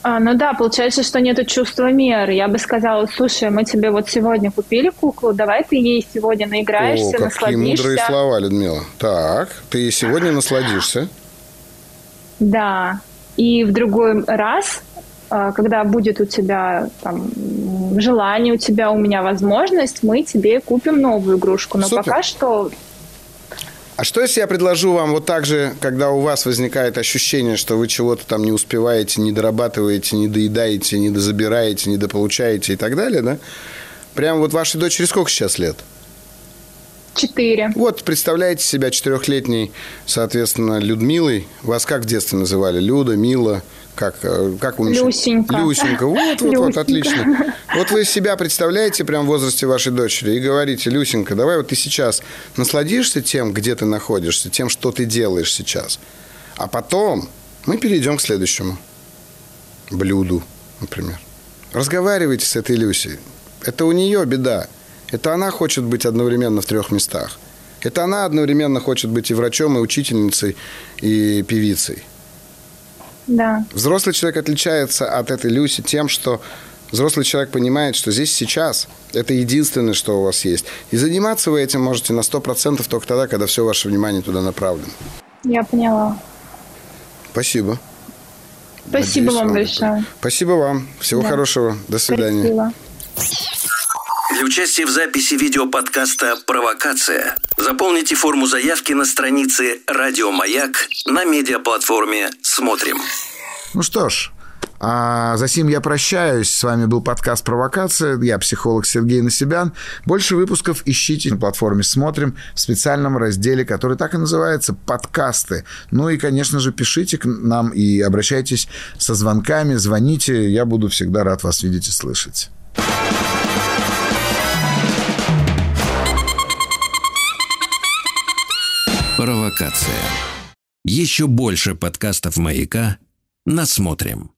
А, ну да, получается, что нету чувства меры. Я бы сказала, слушай, мы тебе вот сегодня купили куклу, давай ты ей сегодня наиграешься, О, какие насладишься. мудрые слова, Людмила. Так, ты ей сегодня насладишься. Да. И в другой раз, а, когда будет у тебя там, желание, у тебя, у меня возможность, мы тебе купим новую игрушку. Но Супер. пока что а что, если я предложу вам вот так же, когда у вас возникает ощущение, что вы чего-то там не успеваете, не дорабатываете, не доедаете, не дозабираете, не дополучаете и так далее, да? Прям вот вашей дочери сколько сейчас лет? Четыре. Вот, представляете себя четырехлетней, соответственно, Людмилой. Вас как в детстве называли? Люда, Мила, как, э, как вы Люсенька. Люсенька. Вот, вот, вот, отлично. Вот вы себя представляете прям в возрасте вашей дочери и говорите, Люсенька, давай вот ты сейчас насладишься тем, где ты находишься, тем, что ты делаешь сейчас. А потом мы перейдем к следующему блюду, например. Разговаривайте с этой Люсей. Это у нее беда. Это она хочет быть одновременно в трех местах. Это она одновременно хочет быть и врачом, и учительницей, и певицей. Да. Взрослый человек отличается от этой Люси тем, что взрослый человек понимает, что здесь сейчас это единственное, что у вас есть. И заниматься вы этим можете на 100% только тогда, когда все ваше внимание туда направлено. Я поняла. Спасибо. Спасибо Надеюсь, вам большое. Спасибо вам. Всего да. хорошего. До свидания. Спасибо. Для участия в записи видеоподкаста «Провокация» заполните форму заявки на странице «Радио Маяк» на медиаплатформе «Смотрим». Ну что ж, а за сим я прощаюсь. С вами был подкаст «Провокация». Я психолог Сергей Насибян. Больше выпусков ищите на платформе «Смотрим» в специальном разделе, который так и называется «Подкасты». Ну и, конечно же, пишите к нам и обращайтесь со звонками, звоните. Я буду всегда рад вас видеть и слышать. Провокация. Еще больше подкастов «Маяка» насмотрим.